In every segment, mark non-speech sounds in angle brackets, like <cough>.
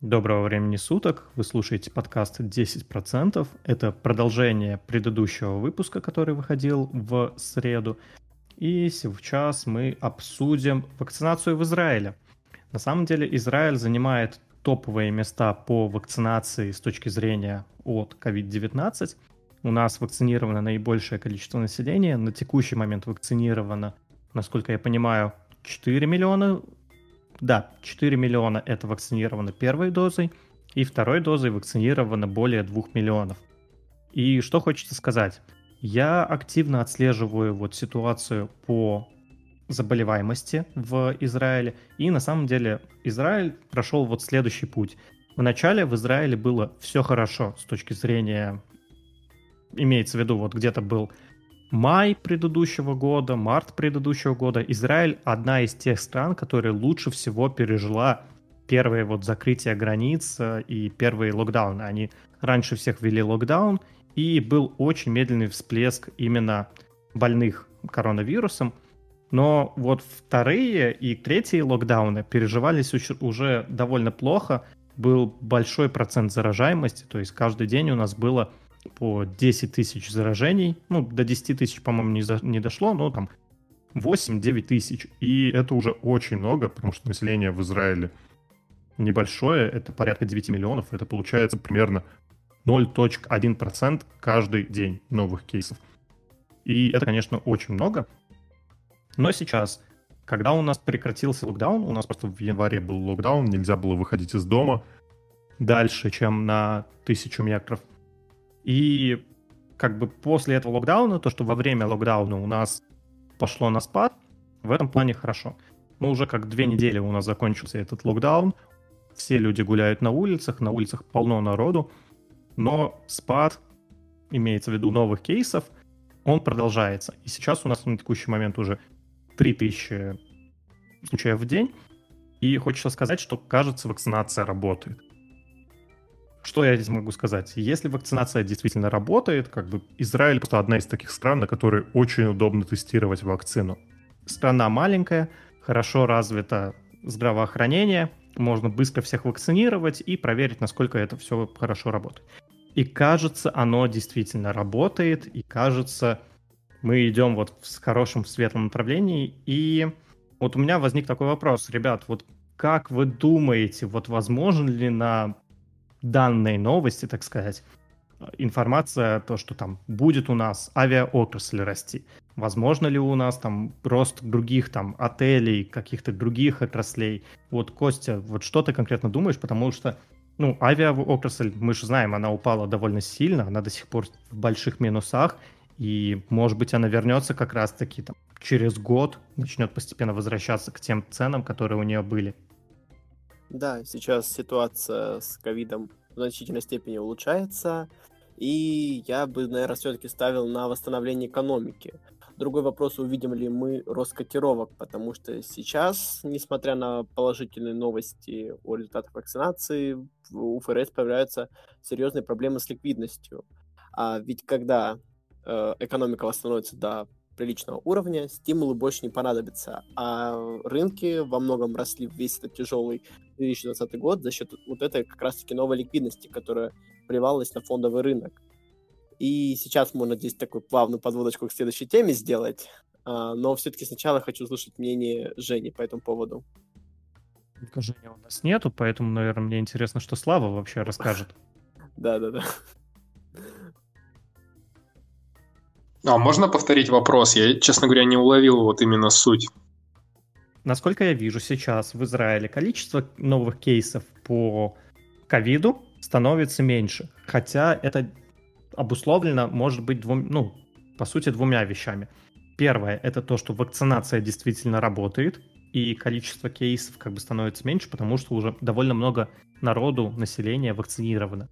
Доброго времени суток. Вы слушаете подкаст 10%. Это продолжение предыдущего выпуска, который выходил в среду. И сейчас мы обсудим вакцинацию в Израиле. На самом деле Израиль занимает топовые места по вакцинации с точки зрения от COVID-19. У нас вакцинировано наибольшее количество населения. На текущий момент вакцинировано, насколько я понимаю, 4 миллиона да, 4 миллиона это вакцинировано первой дозой, и второй дозой вакцинировано более 2 миллионов. И что хочется сказать? Я активно отслеживаю вот ситуацию по заболеваемости в Израиле, и на самом деле Израиль прошел вот следующий путь. Вначале в Израиле было все хорошо с точки зрения, имеется в виду, вот где-то был май предыдущего года, март предыдущего года, Израиль одна из тех стран, которая лучше всего пережила первые вот закрытия границ э, и первые локдауны. Они раньше всех ввели локдаун, и был очень медленный всплеск именно больных коронавирусом. Но вот вторые и третьи локдауны переживались уже довольно плохо. Был большой процент заражаемости, то есть каждый день у нас было по 10 тысяч заражений. Ну, до 10 тысяч, по-моему, не, за, не дошло, но там 8-9 тысяч. И это уже очень много, потому что население в Израиле небольшое, это порядка 9 миллионов, это получается примерно 0.1% каждый день новых кейсов. И это, конечно, очень много. Но сейчас, когда у нас прекратился локдаун, у нас просто в январе был локдаун, нельзя было выходить из дома дальше, чем на тысячу метров. И как бы после этого локдауна, то, что во время локдауна у нас пошло на спад, в этом плане хорошо. Мы уже как две недели у нас закончился этот локдаун, все люди гуляют на улицах, на улицах полно народу, но спад, имеется в виду новых кейсов, он продолжается. И сейчас у нас на текущий момент уже 3000 случаев в день, и хочется сказать, что, кажется, вакцинация работает. Что я здесь могу сказать? Если вакцинация действительно работает, как бы Израиль просто одна из таких стран, на которой очень удобно тестировать вакцину. Страна маленькая, хорошо развито здравоохранение, можно быстро всех вакцинировать и проверить, насколько это все хорошо работает. И кажется, оно действительно работает, и кажется, мы идем вот в хорошем светлом направлении. И вот у меня возник такой вопрос, ребят, вот как вы думаете, вот возможен ли на данной новости, так сказать, информация, то, что там будет у нас авиаотрасль расти. Возможно ли у нас там рост других там отелей, каких-то других отраслей? Вот, Костя, вот что ты конкретно думаешь? Потому что, ну, авиаотрасль, мы же знаем, она упала довольно сильно, она до сих пор в больших минусах, и, может быть, она вернется как раз-таки там через год, начнет постепенно возвращаться к тем ценам, которые у нее были. Да, сейчас ситуация с ковидом в значительной степени улучшается, и я бы, наверное, все-таки ставил на восстановление экономики. Другой вопрос, увидим ли мы рост котировок, потому что сейчас, несмотря на положительные новости о результатах вакцинации, у ФРС появляются серьезные проблемы с ликвидностью. А ведь когда э, экономика восстановится до приличного уровня, стимулы больше не понадобятся. А рынки во многом росли весь этот тяжелый 2020 год за счет вот этой как раз-таки новой ликвидности, которая вливалась на фондовый рынок. И сейчас можно здесь такую плавную подводочку к следующей теме сделать, а, но все-таки сначала хочу услышать мнение Жени по этому поводу. Жени у нас нету, поэтому, наверное, мне интересно, что Слава вообще расскажет. <laughs> Да-да-да. А можно повторить вопрос? Я, честно говоря, не уловил вот именно суть. Насколько я вижу сейчас в Израиле, количество новых кейсов по ковиду становится меньше. Хотя это обусловлено, может быть, двум, ну, по сути, двумя вещами. Первое — это то, что вакцинация действительно работает, и количество кейсов как бы становится меньше, потому что уже довольно много народу, населения вакцинировано.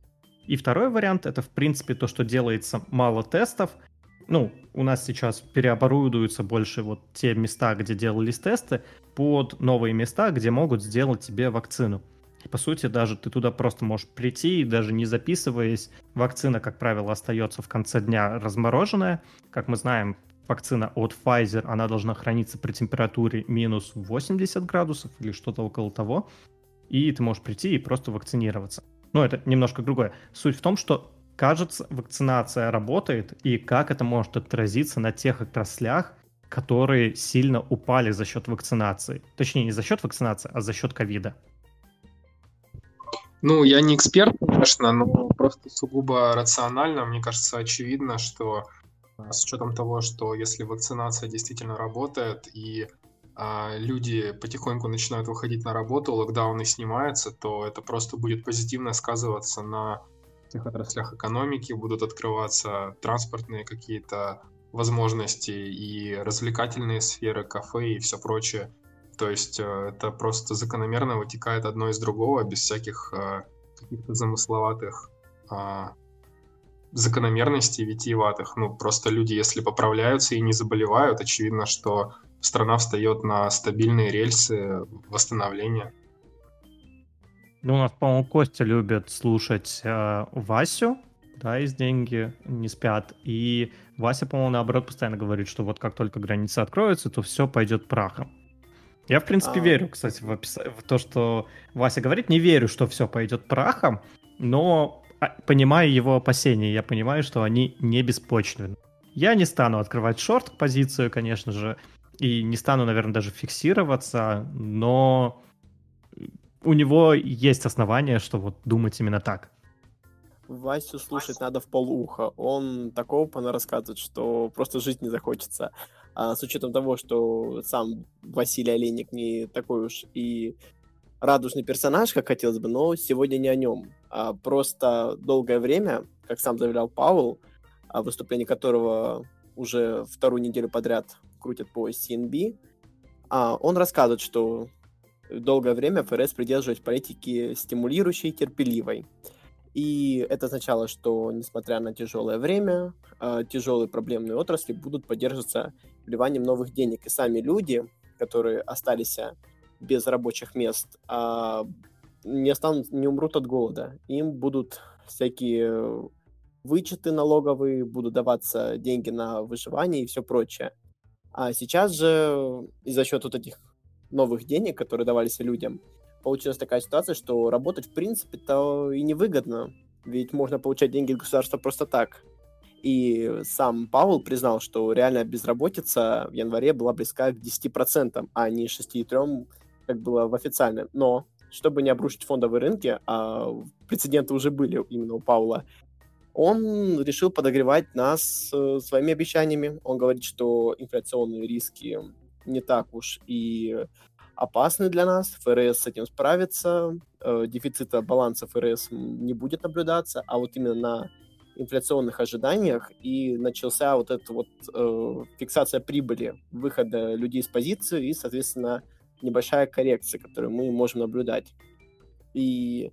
И второй вариант — это, в принципе, то, что делается мало тестов — ну, у нас сейчас переоборудуются больше вот те места, где делались тесты, под новые места, где могут сделать тебе вакцину. И, по сути, даже ты туда просто можешь прийти, даже не записываясь. Вакцина, как правило, остается в конце дня размороженная. Как мы знаем, вакцина от Pfizer, она должна храниться при температуре минус 80 градусов или что-то около того. и ты можешь прийти и просто вакцинироваться. Но это немножко другое. Суть в том, что кажется, вакцинация работает, и как это может отразиться на тех отраслях, которые сильно упали за счет вакцинации. Точнее, не за счет вакцинации, а за счет ковида. Ну, я не эксперт, конечно, но просто сугубо рационально, мне кажется, очевидно, что а, с учетом того, что если вакцинация действительно работает и а, люди потихоньку начинают выходить на работу, локдауны снимаются, то это просто будет позитивно сказываться на тех отраслях экономики, будут открываться транспортные какие-то возможности и развлекательные сферы, кафе и все прочее. То есть э, это просто закономерно вытекает одно из другого, без всяких э, каких-то замысловатых а, закономерностей витиеватых. Ну, просто люди, если поправляются и не заболевают, очевидно, что страна встает на стабильные рельсы восстановления. Ну, у нас, по-моему, Костя любит слушать э, Васю, да, из деньги не спят. И Вася, по-моему, наоборот, постоянно говорит, что вот как только границы откроются, то все пойдет прахом. Я, в принципе, а... верю, кстати, в, опис... в то, что Вася говорит. Не верю, что все пойдет прахом, но а, понимаю его опасения. Я понимаю, что они не беспочвенны. Я не стану открывать шорт-позицию, конечно же, и не стану, наверное, даже фиксироваться, но у него есть основания, что вот думать именно так. Васю слушать надо в полуха. Он такого рассказывает, что просто жить не захочется. А с учетом того, что сам Василий Олейник не такой уж и радужный персонаж, как хотелось бы, но сегодня не о нем. А просто долгое время, как сам заявлял Паул, о выступлении которого уже вторую неделю подряд крутят по CNB, а он рассказывает, что долгое время ФРС придерживались политики стимулирующей и терпеливой. И это означало, что, несмотря на тяжелое время, а, тяжелые проблемные отрасли будут поддерживаться вливанием новых денег. И сами люди, которые остались без рабочих мест, а, не, останут, не умрут от голода. Им будут всякие вычеты налоговые, будут даваться деньги на выживание и все прочее. А сейчас же и за счет вот этих новых денег, которые давались людям, получилась такая ситуация, что работать в принципе-то и невыгодно, ведь можно получать деньги от государства просто так. И сам Павел признал, что реальная безработица в январе была близка к 10%, а не 6,3%, как было в официальном. Но, чтобы не обрушить фондовые рынки, а прецеденты уже были именно у Паула, он решил подогревать нас э, своими обещаниями. Он говорит, что инфляционные риски не так уж и опасны для нас. ФРС с этим справится, э, дефицита баланса ФРС не будет наблюдаться, а вот именно на инфляционных ожиданиях и начался вот эта вот э, фиксация прибыли, выхода людей из позиции и, соответственно, небольшая коррекция, которую мы можем наблюдать. И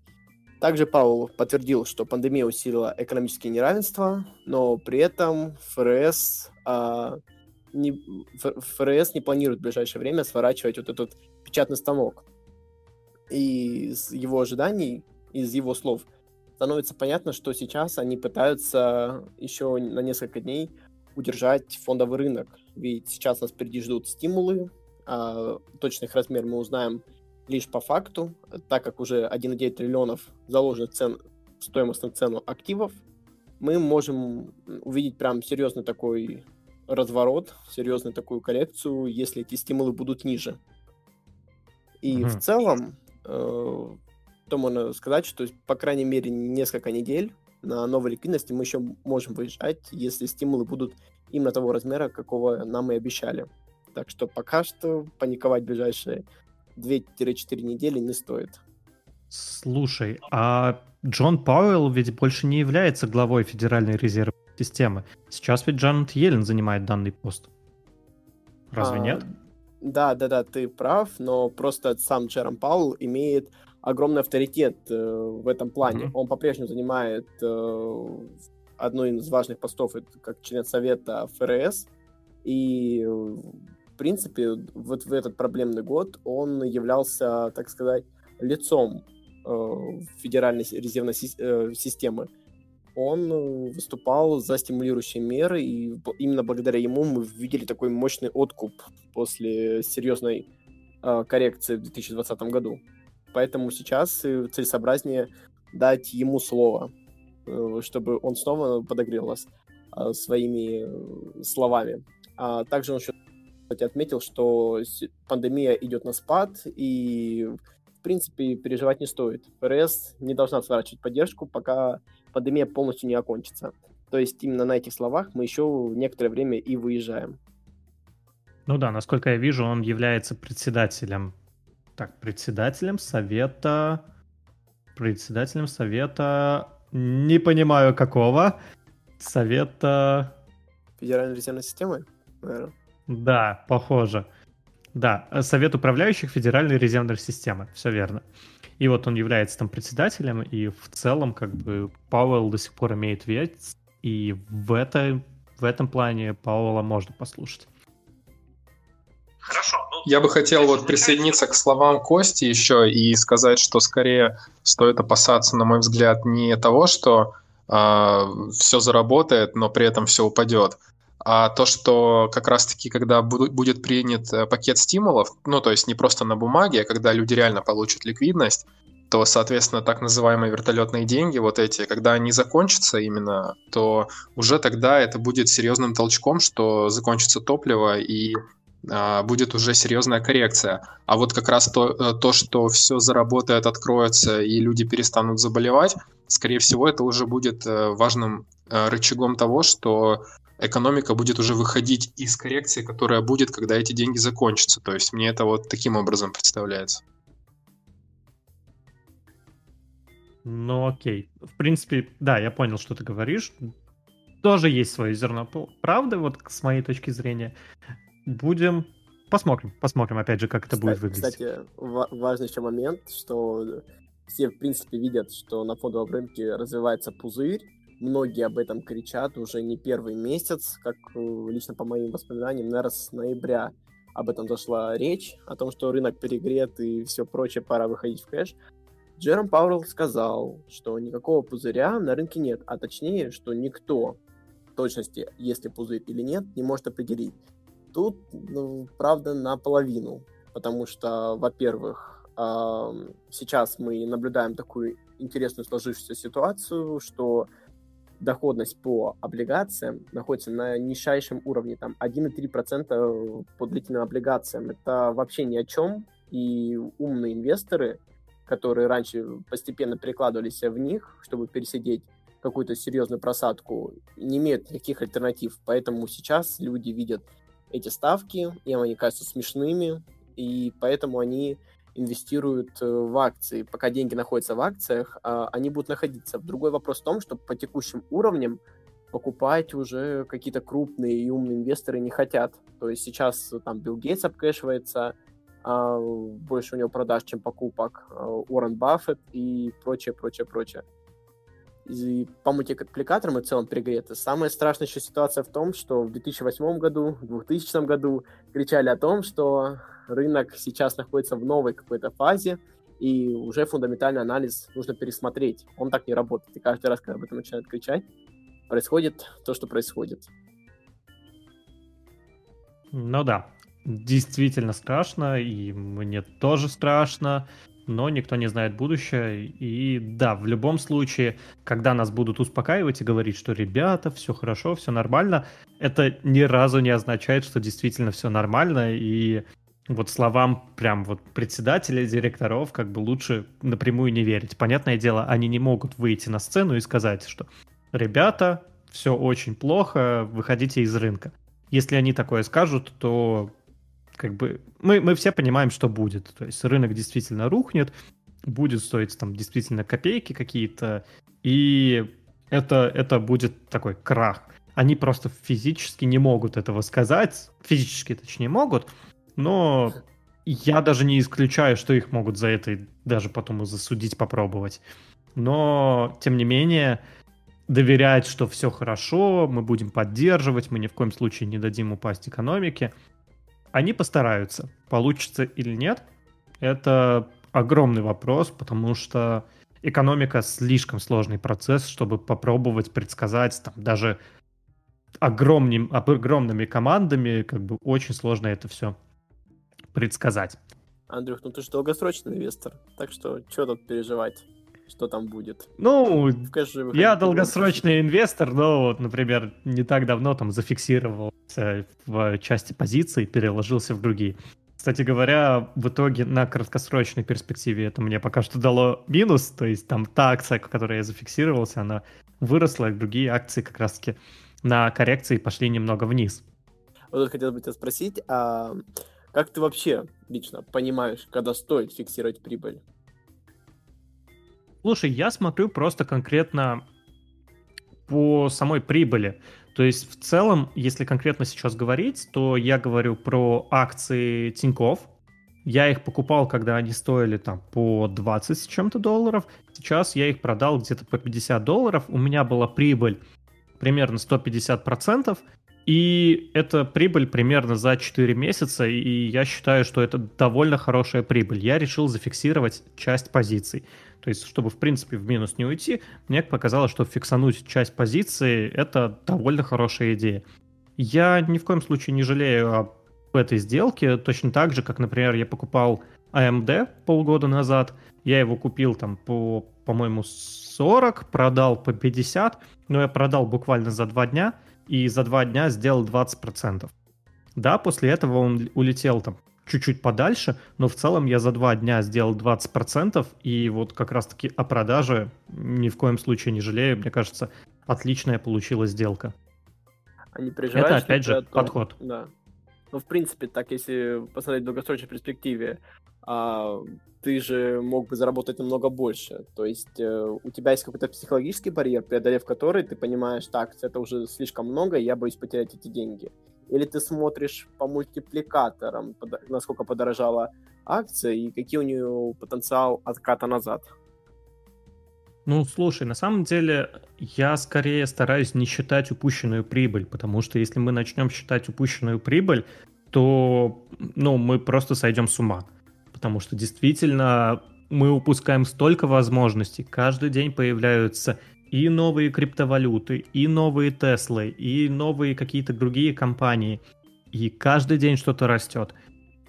также Паул подтвердил, что пандемия усилила экономические неравенства, но при этом ФРС э, не, ФРС не планирует в ближайшее время сворачивать вот этот печатный станок. И из его ожиданий, из его слов, становится понятно, что сейчас они пытаются еще на несколько дней удержать фондовый рынок. Ведь сейчас нас впереди ждут стимулы, а точных размер мы узнаем лишь по факту, так как уже 1,9 триллионов заложено цен, в стоимостную цену активов, мы можем увидеть прям серьезный такой разворот, серьезную такую коррекцию, если эти стимулы будут ниже. И mm-hmm. в целом, э, то можно сказать, что, по крайней мере, несколько недель на новой ликвидности мы еще можем выезжать, если стимулы будут именно того размера, какого нам и обещали. Так что пока что паниковать ближайшие 2-4 недели не стоит. Слушай, а Джон Пауэлл ведь больше не является главой Федеральной резервной системы. Сейчас ведь Джанет Йеллен занимает данный пост. Разве а, нет? Да, да, да, ты прав, но просто сам Джером Пауэлл имеет огромный авторитет э, в этом плане. Mm-hmm. Он по-прежнему занимает э, одну из важных постов как член совета ФРС, и в принципе вот в этот проблемный год он являлся, так сказать, лицом э, Федеральной резервной си- э, системы он э, выступал за стимулирующие меры, и именно благодаря ему мы видели такой мощный откуп после серьезной э, коррекции в 2020 году. поэтому сейчас целесообразнее дать ему слово, чтобы он снова подогрел вас своими словами. А также он еще отметил, что пандемия идет на спад, и принципе переживать не стоит. ФРС не должна сворачивать поддержку, пока пандемия полностью не окончится. То есть именно на этих словах мы еще некоторое время и выезжаем. Ну да, насколько я вижу, он является председателем. Так, председателем совета... Председателем совета... Не понимаю, какого. Совета... Федеральной резервной системы, наверное. Да, похоже. Да, Совет управляющих Федеральной резервной системы, все верно. И вот он является там председателем, и в целом как бы Пауэлл до сих пор имеет вес, и в, это, в этом плане Пауэлла можно послушать. Хорошо. Ну, Я бы хотел вот присоединиться к словам Кости еще и сказать, что скорее стоит опасаться, на мой взгляд, не того, что э, а, все заработает, но при этом все упадет, а то, что как раз-таки, когда будет принят э, пакет стимулов, ну, то есть не просто на бумаге, а когда люди реально получат ликвидность, то, соответственно, так называемые вертолетные деньги, вот эти, когда они закончатся именно, то уже тогда это будет серьезным толчком, что закончится топливо и а, будет уже серьезная коррекция. А вот как раз то, э, то, что все заработает, откроется и люди перестанут заболевать, скорее всего, это уже будет э, важным рычагом того, что экономика будет уже выходить из коррекции, которая будет, когда эти деньги закончатся. То есть мне это вот таким образом представляется. Ну окей. В принципе, да, я понял, что ты говоришь. Тоже есть свое зерно правды, вот с моей точки зрения будем... Посмотрим, посмотрим, опять же, как это кстати, будет выглядеть. Кстати, важный еще момент, что все, в принципе, видят, что на фондовом рынке развивается пузырь. Многие об этом кричат уже не первый месяц, как э, лично по моим воспоминаниям, наверное, с ноября об этом зашла речь, о том, что рынок перегрет и все прочее, пора выходить в кэш. Джером Пауэлл сказал, что никакого пузыря на рынке нет, а точнее, что никто в точности, если пузырь или нет, не может определить. Тут, ну, правда, наполовину. Потому что, во-первых, сейчас мы наблюдаем такую интересную сложившуюся ситуацию, что доходность по облигациям находится на низшейшем уровне, там 1,3% по длительным облигациям. Это вообще ни о чем, и умные инвесторы, которые раньше постепенно перекладывались в них, чтобы пересидеть какую-то серьезную просадку, не имеют никаких альтернатив. Поэтому сейчас люди видят эти ставки, им они кажутся смешными, и поэтому они инвестируют э, в акции. Пока деньги находятся в акциях, а, они будут находиться. Другой вопрос в том, что по текущим уровням покупать уже какие-то крупные и умные инвесторы не хотят. То есть сейчас э, там Билл Гейтс обкэшивается, а, больше у него продаж, чем покупок, а, Уоррен Баффет и прочее, прочее, прочее и по мультипликаторам и в целом перегреты. Самая страшная еще ситуация в том, что в 2008 году, в 2000 году кричали о том, что рынок сейчас находится в новой какой-то фазе, и уже фундаментальный анализ нужно пересмотреть. Он так не работает. И каждый раз, когда об этом начинают кричать, происходит то, что происходит. Ну да, действительно страшно, и мне тоже страшно но никто не знает будущее. И да, в любом случае, когда нас будут успокаивать и говорить, что ребята, все хорошо, все нормально, это ни разу не означает, что действительно все нормально. И вот словам прям вот председателя, директоров, как бы лучше напрямую не верить. Понятное дело, они не могут выйти на сцену и сказать, что ребята, все очень плохо, выходите из рынка. Если они такое скажут, то как бы мы, мы все понимаем, что будет. То есть рынок действительно рухнет, будет стоить там действительно копейки какие-то, и это, это будет такой крах. Они просто физически не могут этого сказать, физически точнее могут, но я даже не исключаю, что их могут за это даже потом и засудить, попробовать. Но, тем не менее, доверять, что все хорошо, мы будем поддерживать, мы ни в коем случае не дадим упасть экономике – они постараются. Получится или нет, это огромный вопрос, потому что экономика слишком сложный процесс, чтобы попробовать предсказать там даже огромным, огромными командами, как бы очень сложно это все предсказать. Андрюх, ну ты же долгосрочный инвестор, так что что тут переживать? Что там будет? Ну, я долгосрочный инвестор, но вот, например, не так давно там зафиксировался в части позиций, переложился в другие. Кстати говоря, в итоге на краткосрочной перспективе это мне пока что дало минус, то есть там та акция, которой я зафиксировался, она выросла, и другие акции как раз-таки на коррекции пошли немного вниз. Вот тут хотел бы тебя спросить, а как ты вообще лично понимаешь, когда стоит фиксировать прибыль? Слушай, я смотрю просто конкретно по самой прибыли. То есть в целом, если конкретно сейчас говорить, то я говорю про акции Тиньков. Я их покупал, когда они стоили там по 20 с чем-то долларов. Сейчас я их продал где-то по 50 долларов. У меня была прибыль примерно 150%. И это прибыль примерно за 4 месяца, и я считаю, что это довольно хорошая прибыль. Я решил зафиксировать часть позиций. То есть, чтобы, в принципе, в минус не уйти, мне показалось, что фиксануть часть позиции — это довольно хорошая идея. Я ни в коем случае не жалею об этой сделке, точно так же, как, например, я покупал AMD полгода назад, я его купил там по, по-моему, 40, продал по 50, но я продал буквально за два дня, и за два дня сделал 20%. Да, после этого он улетел там чуть-чуть подальше, но в целом я за два дня сделал 20%, и вот как раз-таки о продаже ни в коем случае не жалею. Мне кажется, отличная получилась сделка. А не Это, опять же, том, подход. Да. Ну, в принципе, так, если посмотреть в долгосрочной перспективе, а, ты же мог бы заработать намного больше. То есть э, у тебя есть какой-то психологический барьер, преодолев который ты понимаешь, так, это уже слишком много, я боюсь потерять эти деньги. Или ты смотришь по мультипликаторам, насколько подорожала акция и какие у нее потенциал отката назад? Ну, слушай, на самом деле я скорее стараюсь не считать упущенную прибыль, потому что если мы начнем считать упущенную прибыль, то ну, мы просто сойдем с ума. Потому что действительно мы упускаем столько возможностей. Каждый день появляются и новые криптовалюты, и новые Теслы, и новые какие-то другие компании. И каждый день что-то растет.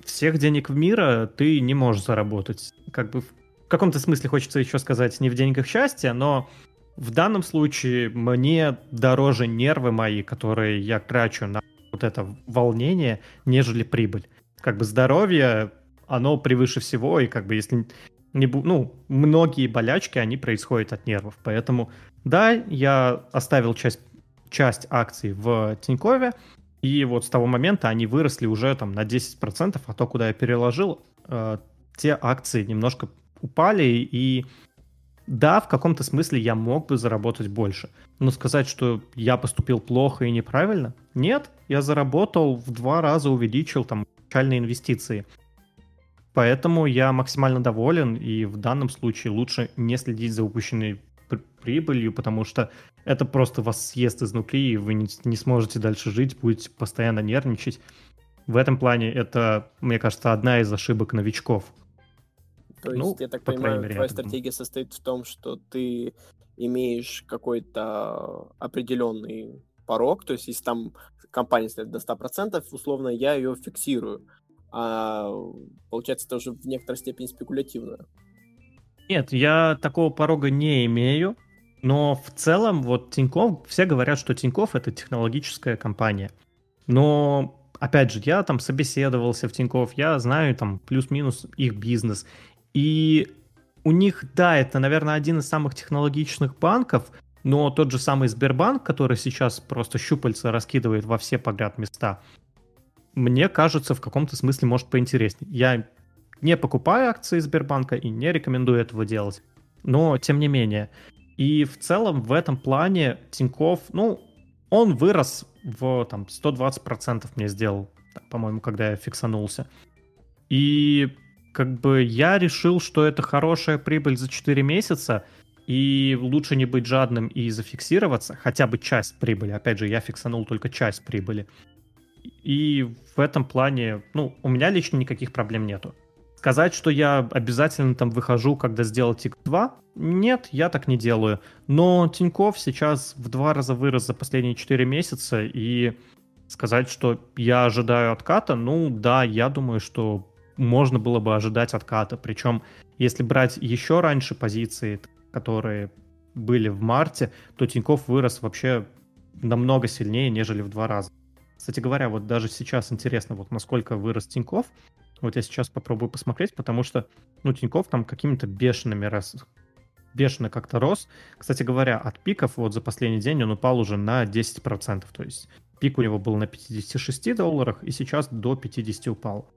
Всех денег в мира ты не можешь заработать. Как бы в каком-то смысле хочется еще сказать не в деньгах счастья, но в данном случае мне дороже нервы мои, которые я трачу на вот это волнение, нежели прибыль. Как бы здоровье, оно превыше всего, и как бы если не, ну, многие болячки, они происходят от нервов. Поэтому, да, я оставил часть, часть акций в Тинькове, и вот с того момента они выросли уже там на 10%, а то, куда я переложил, э, те акции немножко упали, и да, в каком-то смысле я мог бы заработать больше. Но сказать, что я поступил плохо и неправильно, нет, я заработал в два раза, увеличил там начальные инвестиции. Поэтому я максимально доволен, и в данном случае лучше не следить за упущенной прибылью, потому что это просто вас съест изнутри, и вы не, не сможете дальше жить, будете постоянно нервничать. В этом плане это, мне кажется, одна из ошибок новичков. То есть, ну, я так понимаю, мере, твоя стратегия состоит в том, что ты имеешь какой-то определенный порог, то есть если там компания стоит до 100%, условно я ее фиксирую а получается это уже в некоторой степени спекулятивно. Нет, я такого порога не имею, но в целом вот Тиньков, все говорят, что Тиньков это технологическая компания. Но, опять же, я там собеседовался в Тиньков, я знаю там плюс-минус их бизнес. И у них, да, это, наверное, один из самых технологичных банков, но тот же самый Сбербанк, который сейчас просто щупальца раскидывает во все подряд места, мне кажется, в каком-то смысле может поинтереснее. Я не покупаю акции Сбербанка и не рекомендую этого делать. Но, тем не менее. И в целом в этом плане Тиньков, ну, он вырос в там 120% мне сделал, по-моему, когда я фиксанулся. И как бы я решил, что это хорошая прибыль за 4 месяца, и лучше не быть жадным и зафиксироваться, хотя бы часть прибыли. Опять же, я фиксанул только часть прибыли. И в этом плане, ну, у меня лично никаких проблем нету. Сказать, что я обязательно там выхожу, когда сделал ТИК-2, нет, я так не делаю. Но Тиньков сейчас в два раза вырос за последние 4 месяца, и сказать, что я ожидаю отката, ну да, я думаю, что можно было бы ожидать отката. Причем, если брать еще раньше позиции, которые были в марте, то Тиньков вырос вообще намного сильнее, нежели в два раза. Кстати говоря, вот даже сейчас интересно, вот насколько вырос Тиньков. Вот я сейчас попробую посмотреть, потому что, ну, Тиньков там какими-то бешеными раз... бешено как-то рос. Кстати говоря, от пиков вот за последний день он упал уже на 10%. То есть пик у него был на 56 долларах, и сейчас до 50 упал.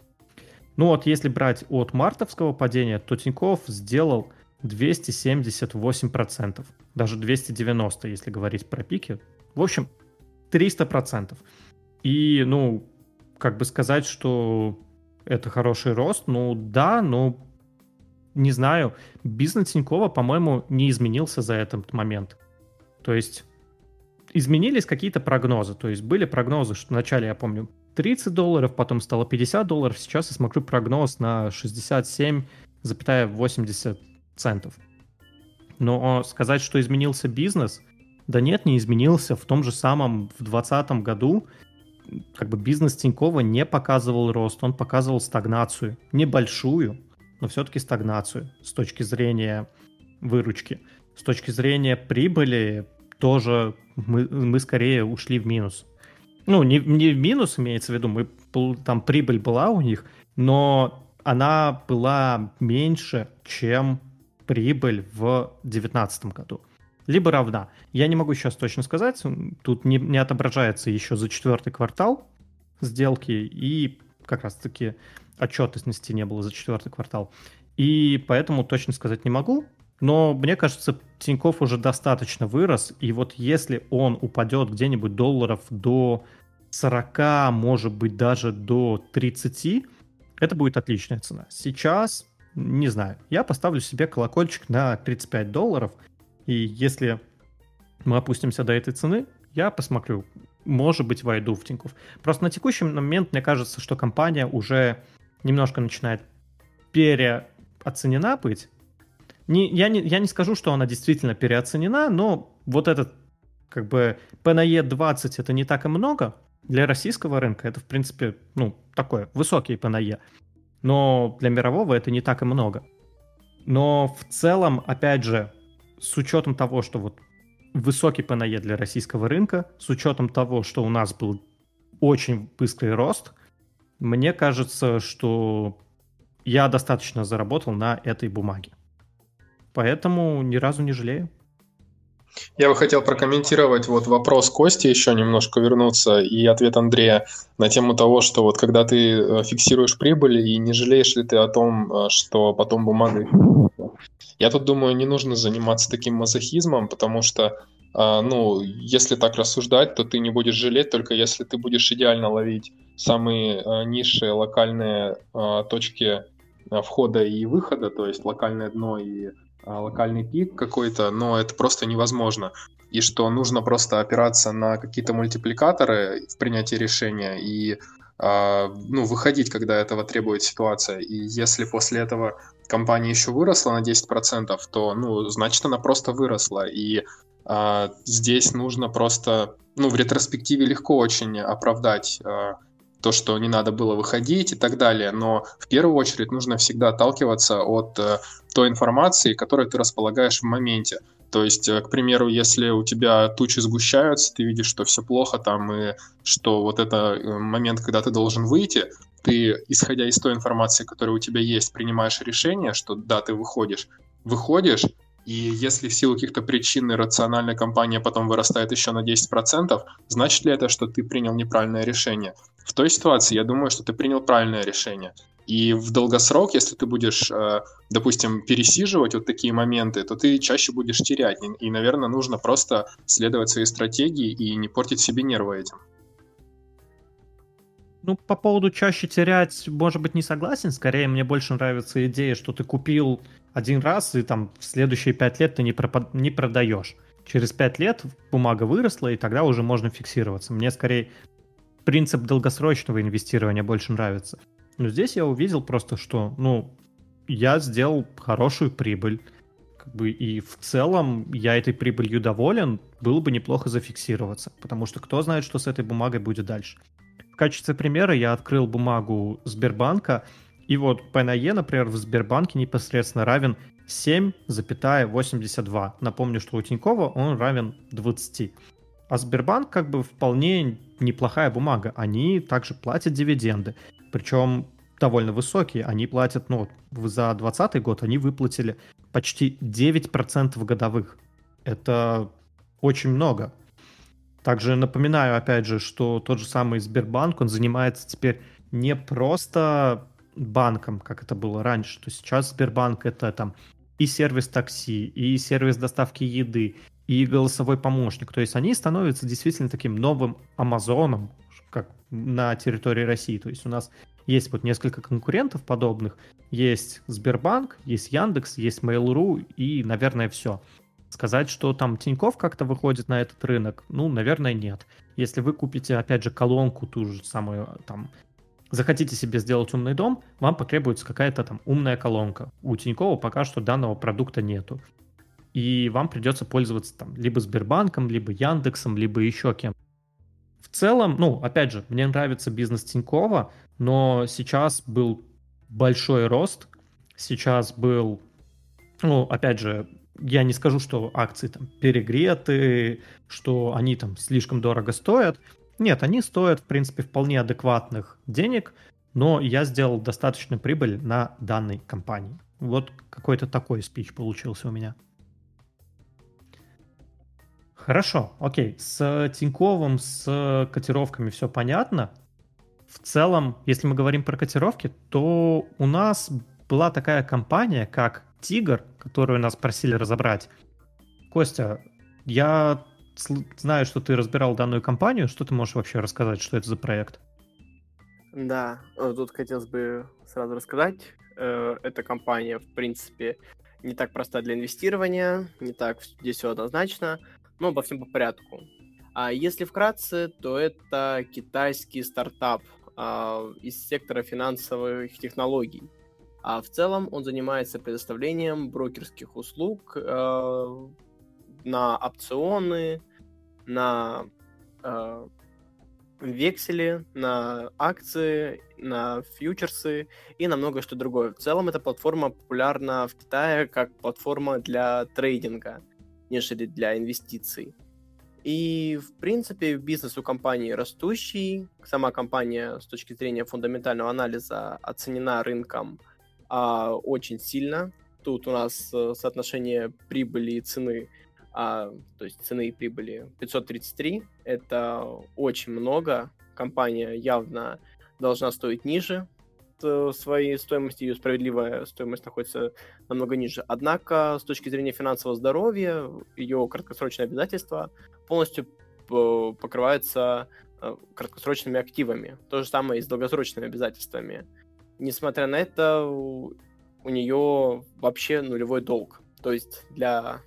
Ну вот если брать от мартовского падения, то Тиньков сделал 278%, даже 290, если говорить про пики. В общем, 300%. И, ну, как бы сказать, что это хороший рост, ну да, но не знаю, бизнес Тинькова, по-моему, не изменился за этот момент. То есть изменились какие-то прогнозы. То есть были прогнозы, что вначале, я помню, 30 долларов, потом стало 50 долларов. Сейчас я смотрю прогноз на 67,80 центов. Но сказать, что изменился бизнес, да нет, не изменился. В том же самом, в 2020 году, как бы бизнес Тинькова не показывал рост, он показывал стагнацию. Небольшую, но все-таки стагнацию с точки зрения выручки. С точки зрения прибыли тоже мы, мы скорее ушли в минус ну, не, не минус имеется в виду, мы, там прибыль была у них, но она была меньше, чем прибыль в 2019 году. Либо равна. Я не могу сейчас точно сказать, тут не, не отображается еще за четвертый квартал сделки, и как раз-таки отчетности не было за четвертый квартал. И поэтому точно сказать не могу. Но мне кажется, Тиньков уже достаточно вырос, и вот если он упадет где-нибудь долларов до 40, может быть, даже до 30, это будет отличная цена. Сейчас, не знаю, я поставлю себе колокольчик на 35 долларов, и если мы опустимся до этой цены, я посмотрю, может быть, войду в Тинькофф. Просто на текущий момент мне кажется, что компания уже немножко начинает переоценена быть. Не, я, не, я не скажу, что она действительно переоценена, но вот этот как бы PNE 20 это не так и много, для российского рынка это, в принципе, ну, такое, высокие ПНЕ. Но для мирового это не так и много. Но в целом, опять же, с учетом того, что вот высокий ПНЕ для российского рынка, с учетом того, что у нас был очень быстрый рост, мне кажется, что я достаточно заработал на этой бумаге. Поэтому ни разу не жалею. Я бы хотел прокомментировать вот вопрос Кости, еще немножко вернуться, и ответ Андрея на тему того, что вот когда ты э, фиксируешь прибыль, и не жалеешь ли ты о том, э, что потом бумага... Я тут думаю, не нужно заниматься таким мазохизмом, потому что, э, ну, если так рассуждать, то ты не будешь жалеть, только если ты будешь идеально ловить самые низшие локальные точки входа и выхода, то есть локальное дно и а, локальный пик какой-то, но это просто невозможно. И что нужно просто опираться на какие-то мультипликаторы в принятии решения и а, ну, выходить, когда этого требует ситуация. И если после этого компания еще выросла на 10%, то, ну, значит, она просто выросла. И а, здесь нужно просто, ну, в ретроспективе легко очень оправдать а, то, что не надо было выходить и так далее. Но в первую очередь нужно всегда отталкиваться от э, той информации, которой ты располагаешь в моменте. То есть, э, к примеру, если у тебя тучи сгущаются, ты видишь, что все плохо там, и что вот это э, момент, когда ты должен выйти, ты, исходя из той информации, которая у тебя есть, принимаешь решение, что да, ты выходишь, выходишь, и если в силу каких-то причин рациональная компания потом вырастает еще на 10%, значит ли это, что ты принял неправильное решение? В той ситуации я думаю, что ты принял правильное решение. И в долгосрок, если ты будешь, э, допустим, пересиживать вот такие моменты, то ты чаще будешь терять. И, наверное, нужно просто следовать своей стратегии и не портить себе нервы этим. Ну, по поводу чаще терять, может быть, не согласен. Скорее, мне больше нравится идея, что ты купил один раз, и там в следующие пять лет ты не, пропад... не продаешь. Через пять лет бумага выросла, и тогда уже можно фиксироваться. Мне скорее принцип долгосрочного инвестирования больше нравится. Но здесь я увидел просто, что, ну, я сделал хорошую прибыль. Как бы, и в целом я этой прибылью доволен, было бы неплохо зафиксироваться, потому что кто знает, что с этой бумагой будет дальше. В качестве примера я открыл бумагу Сбербанка, И вот PNE, например, в Сбербанке непосредственно равен 7,82. Напомню, что у Тинькова он равен 20. А Сбербанк как бы вполне неплохая бумага. Они также платят дивиденды. Причем довольно высокие. Они платят, ну, за 2020 год они выплатили почти 9% годовых. Это очень много. Также напоминаю, опять же, что тот же самый Сбербанк, он занимается теперь не просто банком, как это было раньше, то сейчас Сбербанк это там и сервис такси, и сервис доставки еды, и голосовой помощник. То есть они становятся действительно таким новым Амазоном, как на территории России. То есть у нас есть вот несколько конкурентов подобных. Есть Сбербанк, есть Яндекс, есть Mail.ru и, наверное, все. Сказать, что там Тиньков как-то выходит на этот рынок, ну, наверное, нет. Если вы купите, опять же, колонку ту же самую, там, захотите себе сделать умный дом, вам потребуется какая-то там умная колонка. У Тинькова пока что данного продукта нету. И вам придется пользоваться там либо Сбербанком, либо Яндексом, либо еще кем. В целом, ну, опять же, мне нравится бизнес Тинькова, но сейчас был большой рост, сейчас был, ну, опять же, я не скажу, что акции там перегреты, что они там слишком дорого стоят. Нет, они стоят, в принципе, вполне адекватных денег, но я сделал достаточную прибыль на данной компании. Вот какой-то такой спич получился у меня. Хорошо, окей. С Тиньковым, с котировками все понятно. В целом, если мы говорим про котировки, то у нас была такая компания, как Тигр, которую нас просили разобрать. Костя, я знаю, что ты разбирал данную компанию. Что ты можешь вообще рассказать, что это за проект? Да, э, тут хотелось бы сразу рассказать. Э, эта компания, в принципе, не так проста для инвестирования, не так здесь все однозначно, но обо всем по порядку. А если вкратце, то это китайский стартап а, из сектора финансовых технологий. А в целом он занимается предоставлением брокерских услуг э, на опционы, на э, вексели, на акции, на фьючерсы и на многое что другое. В целом эта платформа популярна в Китае как платформа для трейдинга, нежели для инвестиций. И, в принципе, бизнес у компании растущий. Сама компания с точки зрения фундаментального анализа оценена рынком а, очень сильно. Тут у нас э, соотношение прибыли и цены, а, то есть цены и прибыли 533. Это очень много. Компания явно должна стоить ниже своей стоимости, ее справедливая стоимость находится намного ниже. Однако, с точки зрения финансового здоровья, ее краткосрочные обязательства полностью покрываются э, краткосрочными активами. То же самое и с долгосрочными обязательствами несмотря на это, у, нее вообще нулевой долг. То есть для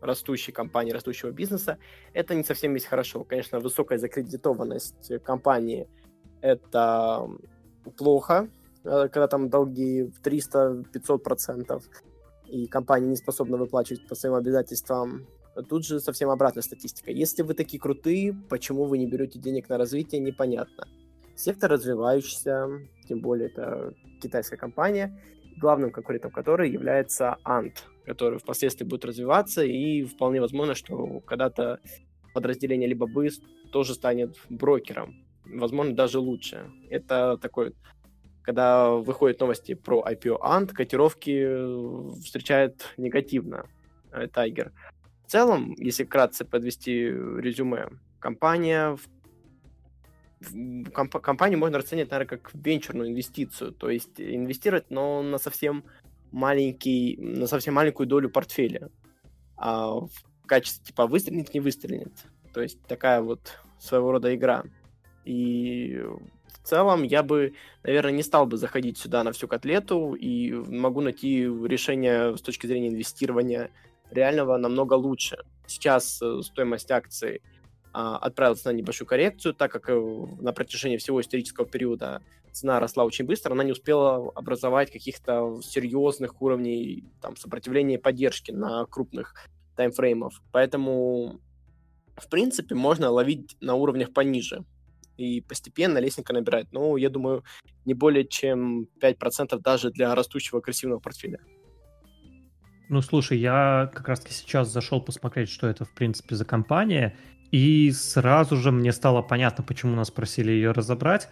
растущей компании, растущего бизнеса, это не совсем есть хорошо. Конечно, высокая закредитованность компании – это плохо, э, когда там долги в 300-500 процентов, и компания не способна выплачивать по своим обязательствам. Тут же совсем обратная статистика. Если вы такие крутые, почему вы не берете денег на развитие, непонятно. Сектор развивающийся, тем более это китайская компания, главным конкурентом которой является Ant, который впоследствии будет развиваться, и вполне возможно, что когда-то подразделение либо БЫС тоже станет брокером, возможно, даже лучше. Это такой, когда выходят новости про IPO Ant, котировки встречают негативно Tiger. В целом, если вкратце подвести резюме, компания комп- компанию можно расценивать, наверное, как венчурную инвестицию, то есть инвестировать, но на совсем маленький, на совсем маленькую долю портфеля. А в качестве типа выстрелит, не выстрелит. То есть такая вот своего рода игра. И в целом я бы, наверное, не стал бы заходить сюда на всю котлету и могу найти решение с точки зрения инвестирования реального намного лучше. Сейчас э, стоимость акций а, отправился на небольшую коррекцию, так как э, на протяжении всего исторического периода цена росла очень быстро, она не успела образовать каких-то серьезных уровней там, сопротивления и поддержки на крупных таймфреймов. Поэтому, в принципе, можно ловить на уровнях пониже. И постепенно лестника набирать. Ну, я думаю, не более чем 5% даже для растущего агрессивного портфеля. Ну, слушай, я как раз-таки сейчас зашел посмотреть, что это, в принципе, за компания, и сразу же мне стало понятно, почему нас просили ее разобрать.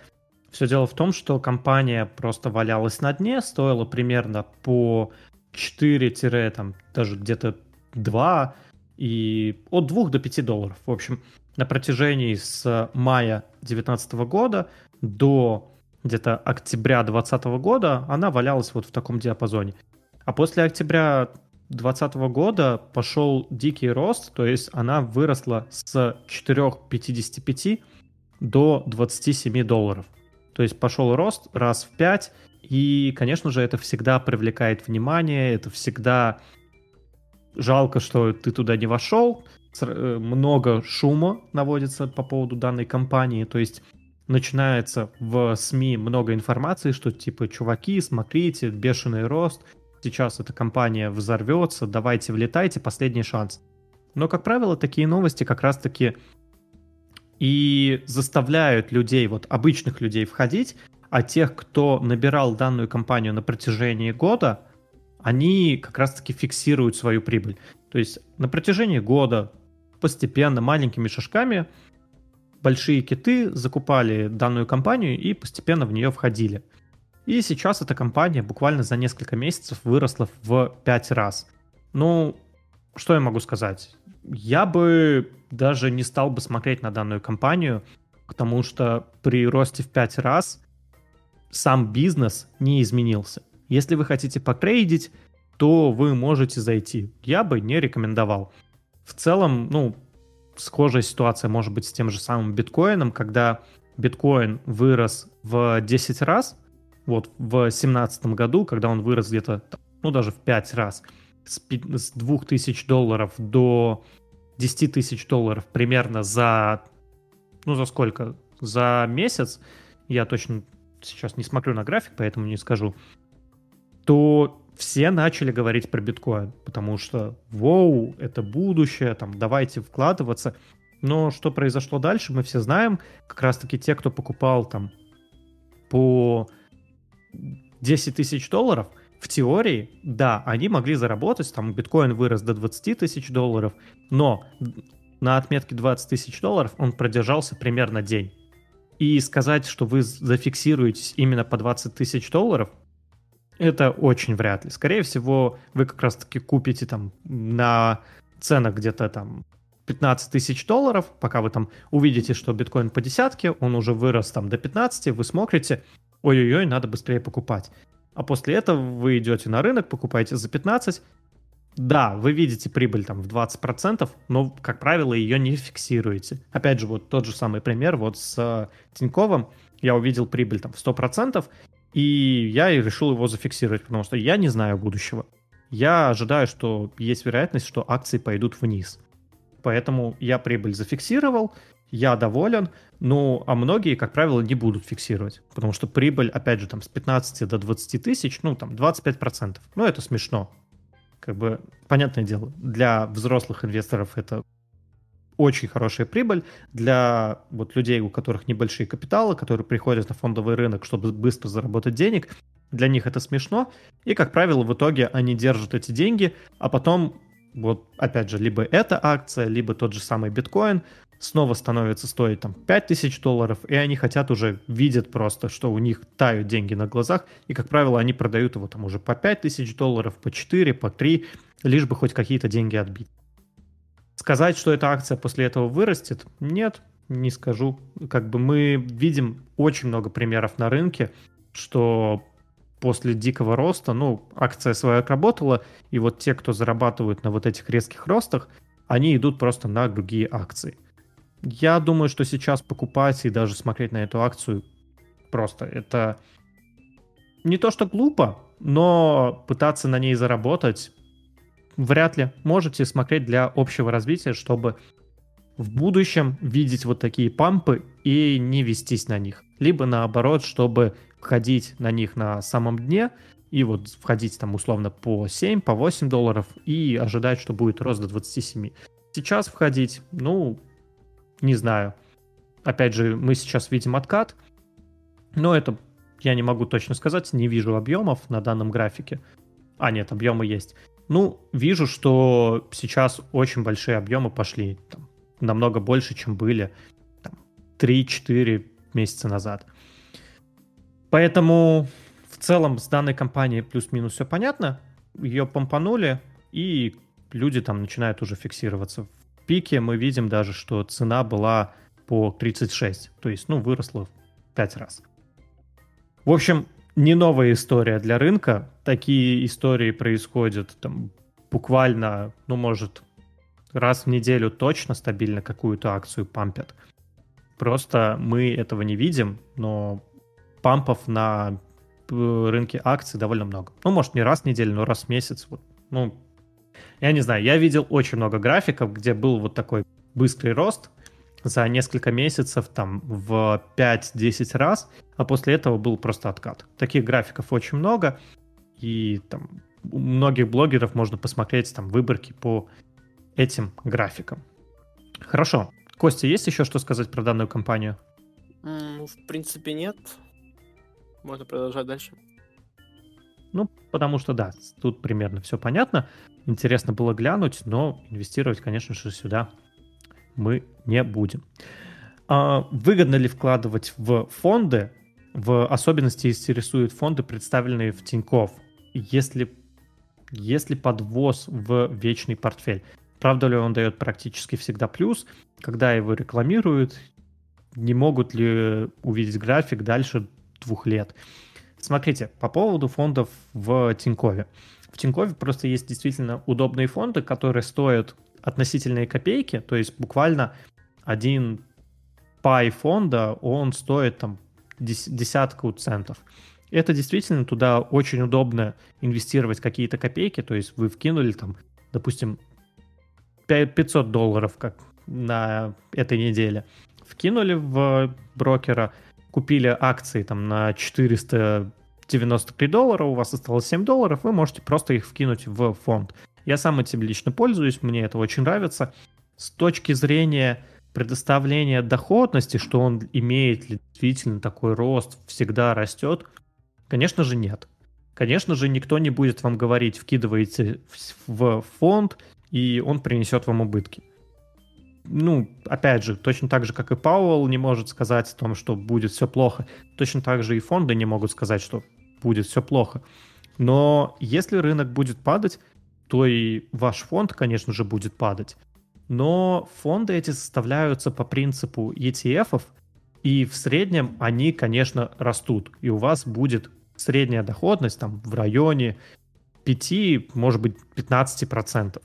Все дело в том, что компания просто валялась на дне, стоила примерно по 4, там, даже где-то 2, и от 2 до 5 долларов. В общем, на протяжении с мая 2019 года до где-то октября 2020 года она валялась вот в таком диапазоне. А после октября 2020 года пошел дикий рост, то есть она выросла с 4,55 до 27 долларов. То есть пошел рост раз в 5, и, конечно же, это всегда привлекает внимание, это всегда жалко, что ты туда не вошел, э, много шума наводится по поводу данной компании, то есть начинается в СМИ много информации, что типа, чуваки, смотрите, бешеный рост, сейчас эта компания взорвется, давайте влетайте, последний шанс. Но, как правило, такие новости как раз-таки и заставляют людей, вот обычных людей входить, а тех, кто набирал данную компанию на протяжении года, они как раз-таки фиксируют свою прибыль. То есть на протяжении года постепенно, маленькими шажками, большие киты закупали данную компанию и постепенно в нее входили. И сейчас эта компания буквально за несколько месяцев выросла в 5 раз. Ну, что я могу сказать? Я бы даже не стал бы смотреть на данную компанию, потому что при росте в 5 раз сам бизнес не изменился. Если вы хотите потрейдить, то вы можете зайти. Я бы не рекомендовал. В целом, ну, схожая ситуация может быть с тем же самым биткоином, когда биткоин вырос в 10 раз, вот в 2017 году, когда он вырос где-то, ну, даже в 5 раз, с, 2000 долларов до 10 тысяч долларов примерно за, ну, за сколько? За месяц, я точно сейчас не смотрю на график, поэтому не скажу, то все начали говорить про биткоин, потому что, воу, это будущее, там, давайте вкладываться. Но что произошло дальше, мы все знаем. Как раз-таки те, кто покупал там по 10 тысяч долларов, в теории, да, они могли заработать, там биткоин вырос до 20 тысяч долларов, но на отметке 20 тысяч долларов он продержался примерно день. И сказать, что вы зафиксируетесь именно по 20 тысяч долларов, это очень вряд ли. Скорее всего, вы как раз-таки купите там на ценах где-то там 15 тысяч долларов, пока вы там увидите, что биткоин по десятке, он уже вырос там до 15, вы смотрите, ой-ой-ой, надо быстрее покупать. А после этого вы идете на рынок, покупаете за 15. Да, вы видите прибыль там в 20%, но, как правило, ее не фиксируете. Опять же, вот тот же самый пример вот с э, Тиньковым. Я увидел прибыль там в 100%, и я решил его зафиксировать, потому что я не знаю будущего. Я ожидаю, что есть вероятность, что акции пойдут вниз. Поэтому я прибыль зафиксировал, я доволен, ну, а многие, как правило, не будут фиксировать, потому что прибыль, опять же, там с 15 до 20 тысяч, ну, там 25%. Ну, это смешно. Как бы, понятное дело, для взрослых инвесторов это очень хорошая прибыль для вот людей, у которых небольшие капиталы, которые приходят на фондовый рынок, чтобы быстро заработать денег. Для них это смешно, и, как правило, в итоге они держат эти деньги, а потом вот, опять же, либо эта акция, либо тот же самый биткоин снова становится стоить там 5000 долларов, и они хотят уже, видят просто, что у них тают деньги на глазах, и, как правило, они продают его там уже по 5000 долларов, по 4, по 3, лишь бы хоть какие-то деньги отбить. Сказать, что эта акция после этого вырастет, нет, не скажу. Как бы мы видим очень много примеров на рынке, что после дикого роста, ну, акция своя отработала, и вот те, кто зарабатывают на вот этих резких ростах, они идут просто на другие акции. Я думаю, что сейчас покупать и даже смотреть на эту акцию просто это не то что глупо, но пытаться на ней заработать вряд ли можете смотреть для общего развития, чтобы в будущем видеть вот такие пампы и не вестись на них. Либо наоборот, чтобы входить на них на самом дне и вот входить там условно по 7, по 8 долларов и ожидать, что будет рост до 27. Сейчас входить, ну, не знаю. опять же, мы сейчас видим откат, но это я не могу точно сказать, не вижу объемов на данном графике. А, нет, объемы есть. Ну, вижу, что сейчас очень большие объемы пошли. Там, намного больше, чем были там, 3-4 месяца назад. Поэтому в целом с данной компанией плюс-минус все понятно. Ее помпанули, и люди там начинают уже фиксироваться. В пике мы видим даже, что цена была по 36, то есть, ну, выросла в 5 раз. В общем, не новая история для рынка. Такие истории происходят там буквально, ну, может, раз в неделю точно стабильно какую-то акцию пампят. Просто мы этого не видим, но пампов на э, рынке акций довольно много. Ну, может, не раз в неделю, но раз в месяц. Вот. Ну, я не знаю, я видел очень много графиков, где был вот такой быстрый рост – за несколько месяцев там в 5-10 раз, а после этого был просто откат. Таких графиков очень много, и там у многих блогеров можно посмотреть там выборки по этим графикам. Хорошо. Костя, есть еще что сказать про данную компанию? Mm, в принципе, нет. Можно продолжать дальше. Ну, потому что да, тут примерно все понятно. Интересно было глянуть, но инвестировать, конечно же, сюда мы не будем. А выгодно ли вкладывать в фонды? В особенности интересуют фонды, представленные в Тинькофф. Если, если подвоз в вечный портфель. Правда ли он дает практически всегда плюс? Когда его рекламируют, не могут ли увидеть график дальше двух лет? Смотрите, по поводу фондов в Тинькове. В Тинькове просто есть действительно удобные фонды, которые стоят относительные копейки, то есть буквально один пай фонда, он стоит там десятку центов. Это действительно туда очень удобно инвестировать какие-то копейки, то есть вы вкинули там, допустим, 500 долларов как на этой неделе, вкинули в брокера, купили акции там на 493 доллара, у вас осталось 7 долларов, вы можете просто их вкинуть в фонд. Я сам этим лично пользуюсь, мне это очень нравится. С точки зрения предоставления доходности, что он имеет ли действительно такой рост, всегда растет, конечно же нет. Конечно же, никто не будет вам говорить, вкидывайте в фонд, и он принесет вам убытки. Ну, опять же, точно так же, как и Пауэлл не может сказать о том, что будет все плохо, точно так же и фонды не могут сказать, что будет все плохо. Но если рынок будет падать, то и ваш фонд, конечно же, будет падать. Но фонды эти составляются по принципу ETF, и в среднем они, конечно, растут. И у вас будет средняя доходность там в районе 5, может быть, 15%.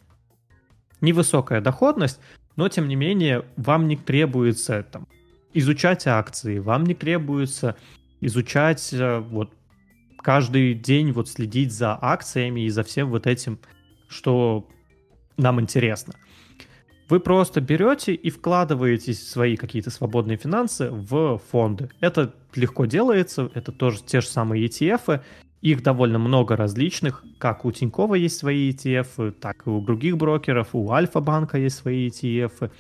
Невысокая доходность, но тем не менее вам не требуется там, изучать акции, вам не требуется изучать э, вот каждый день вот следить за акциями и за всем вот этим что нам интересно. Вы просто берете и вкладываете свои какие-то свободные финансы в фонды. Это легко делается, это тоже те же самые ETF, их довольно много различных, как у Тинькова есть свои ETF, так и у других брокеров, у Альфа-банка есть свои ETF,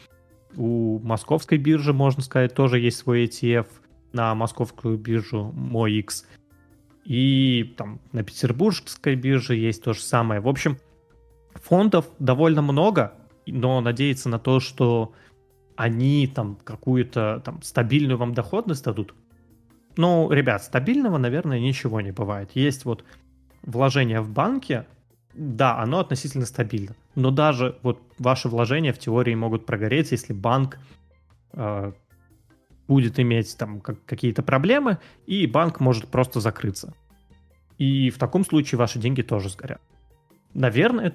у московской биржи, можно сказать, тоже есть свой ETF на московскую биржу MOX. И там на петербургской бирже есть то же самое. В общем, фондов довольно много, но надеяться на то, что они там какую-то там стабильную вам доходность дадут. Ну, ребят, стабильного, наверное, ничего не бывает. Есть вот вложение в банке, да, оно относительно стабильно. Но даже вот ваши вложения в теории могут прогореть, если банк э, будет иметь там как, какие-то проблемы, и банк может просто закрыться. И в таком случае ваши деньги тоже сгорят. Наверное,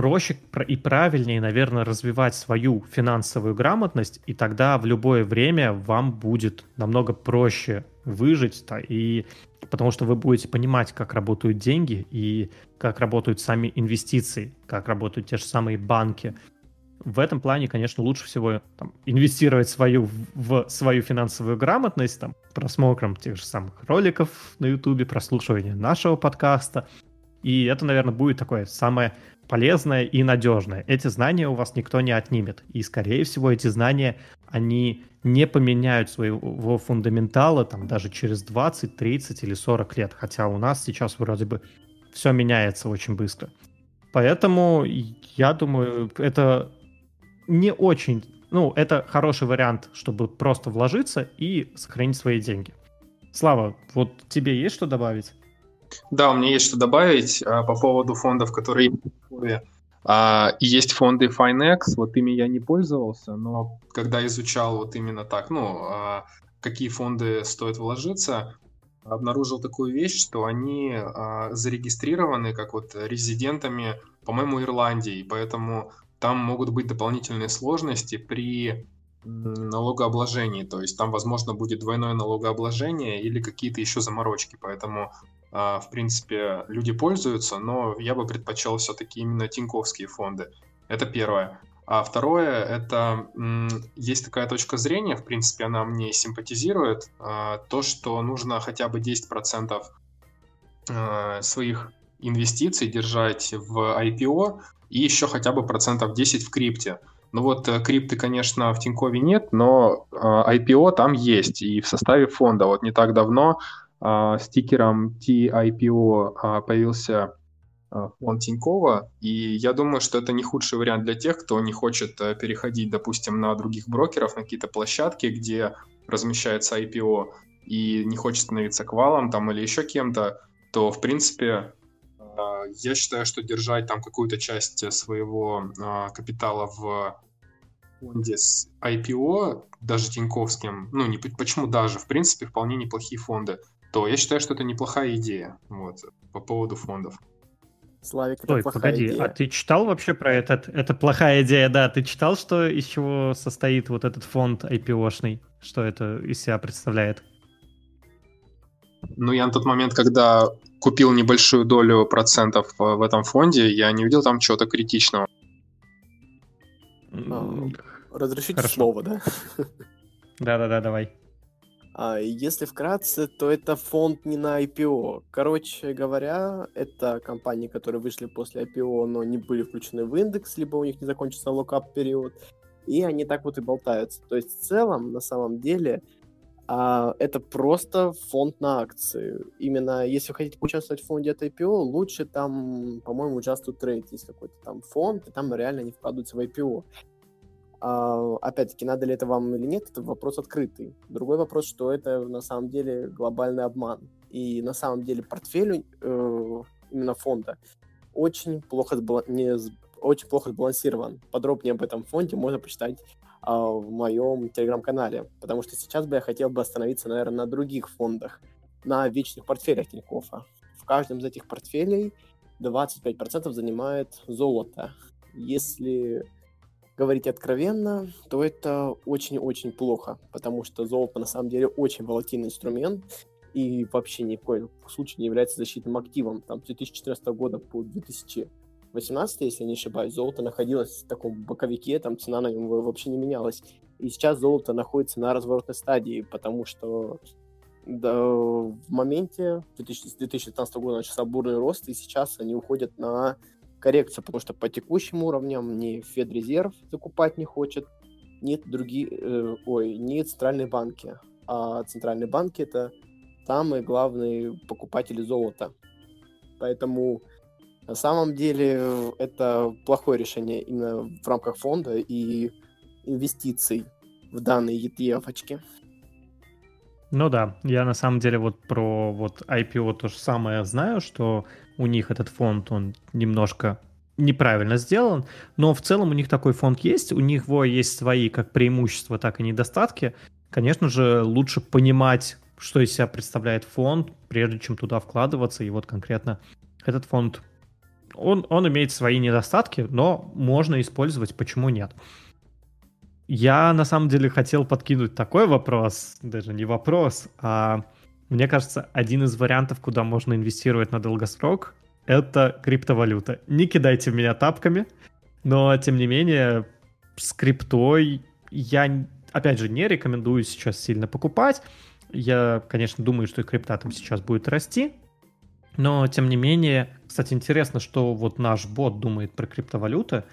проще и правильнее, наверное, развивать свою финансовую грамотность, и тогда в любое время вам будет намного проще выжить, да, и потому что вы будете понимать, как работают деньги и как работают сами инвестиции, как работают те же самые банки. В этом плане, конечно, лучше всего там, инвестировать свою, в свою финансовую грамотность, там, просмотром тех же самых роликов на YouTube, прослушиванием нашего подкаста. И это, наверное, будет такое самое полезное и надежное. Эти знания у вас никто не отнимет. И, скорее всего, эти знания они не поменяют своего фундаментала там даже через 20, 30 или 40 лет, хотя у нас сейчас вроде бы все меняется очень быстро. Поэтому я думаю, это не очень, ну, это хороший вариант, чтобы просто вложиться и сохранить свои деньги. Слава, вот тебе есть что добавить? Да, у меня есть что добавить а, по поводу фондов, которые а, есть фонды Finex, вот ими я не пользовался, но когда изучал вот именно так, ну, а, какие фонды стоит вложиться, обнаружил такую вещь, что они а, зарегистрированы как вот резидентами, по-моему, Ирландии, поэтому там могут быть дополнительные сложности при налогообложении, то есть там, возможно, будет двойное налогообложение или какие-то еще заморочки, поэтому в принципе, люди пользуются, но я бы предпочел все-таки именно тиньковские фонды. Это первое. А второе, это есть такая точка зрения, в принципе, она мне симпатизирует, а, то, что нужно хотя бы 10% а, своих инвестиций держать в IPO и еще хотя бы процентов 10 в крипте. Ну вот э, крипты, конечно, в Тинькове нет, но IPO там есть и в составе фонда. Вот не так давно а, стикером TIPO а, появился а, фонд Тинькова, и я думаю, что это не худший вариант для тех, кто не хочет э, переходить, допустим, на других брокеров, на какие-то площадки, где размещается IPO, и не хочет становиться квалом там или еще кем-то, то, в принципе, я считаю, что держать там какую-то часть своего капитала в фонде с IPO, даже Тиньковским, ну, не, почему даже, в принципе, вполне неплохие фонды то я считаю, что это неплохая идея вот, по поводу фондов. Славик, это Ой, погоди, идея. а ты читал вообще про этот? Это плохая идея, да. Ты читал, что из чего состоит вот этот фонд IPO-шный? Что это из себя представляет? Ну, я на тот момент, когда купил небольшую долю процентов в этом фонде, я не видел там чего-то критичного. Разрешите Хорошо. слово, да? Да-да-да, давай. А если вкратце, то это фонд не на IPO. Короче говоря, это компании, которые вышли после IPO, но не были включены в индекс, либо у них не закончился локап период. И они так вот и болтаются. То есть в целом, на самом деле, а, это просто фонд на акции. Именно если вы хотите участвовать в фонде от IPO, лучше там, по-моему, участвует трейд. Есть какой-то там фонд, и там реально не вкладываются в IPO. А, опять-таки, надо ли это вам или нет, это вопрос открытый. Другой вопрос, что это на самом деле глобальный обман. И на самом деле портфель э, именно фонда очень плохо, не, очень плохо сбалансирован. Подробнее об этом фонде можно почитать э, в моем телеграм-канале, потому что сейчас бы я хотел бы остановиться, наверное, на других фондах, на вечных портфелях Тинькоффа. В каждом из этих портфелей 25% занимает золото. Если говорить откровенно, то это очень-очень плохо, потому что золото на самом деле очень волатильный инструмент и вообще ни в коем случае не является защитным активом. Там с 2014 года по 2018, если я не ошибаюсь, золото находилось в таком боковике, там цена на него вообще не менялась. И сейчас золото находится на разворотной стадии, потому что да, в моменте 2019 года начался бурный рост, и сейчас они уходят на коррекция, потому что по текущим уровням ни Федрезерв закупать не хочет, нет другие, э, ой, ни центральные банки. А центральные банки это самые главные покупатели золота. Поэтому на самом деле это плохое решение именно в рамках фонда и инвестиций в данные ETF очки. Ну да, я на самом деле вот про вот IPO то же самое знаю, что у них этот фонд, он немножко неправильно сделан, но в целом у них такой фонд есть, у них его есть свои как преимущества, так и недостатки. Конечно же, лучше понимать, что из себя представляет фонд, прежде чем туда вкладываться. И вот конкретно этот фонд, он, он имеет свои недостатки, но можно использовать, почему нет. Я на самом деле хотел подкинуть такой вопрос, даже не вопрос, а мне кажется, один из вариантов, куда можно инвестировать на долгосрок, это криптовалюта. Не кидайте меня тапками, но тем не менее с криптой я, опять же, не рекомендую сейчас сильно покупать. Я, конечно, думаю, что и крипта там сейчас будет расти, но тем не менее, кстати, интересно, что вот наш бот думает про криптовалюты.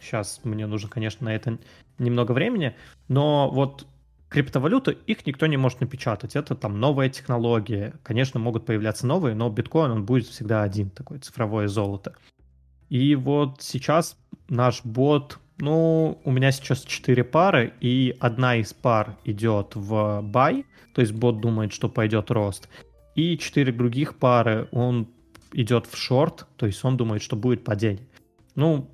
Сейчас мне нужно, конечно, на это немного времени, но вот криптовалюты, их никто не может напечатать. Это там новая технология. Конечно, могут появляться новые, но биткоин, он будет всегда один, такое цифровое золото. И вот сейчас наш бот, ну, у меня сейчас 4 пары, и одна из пар идет в buy, то есть бот думает, что пойдет рост. И 4 других пары он идет в шорт, то есть он думает, что будет падение. Ну,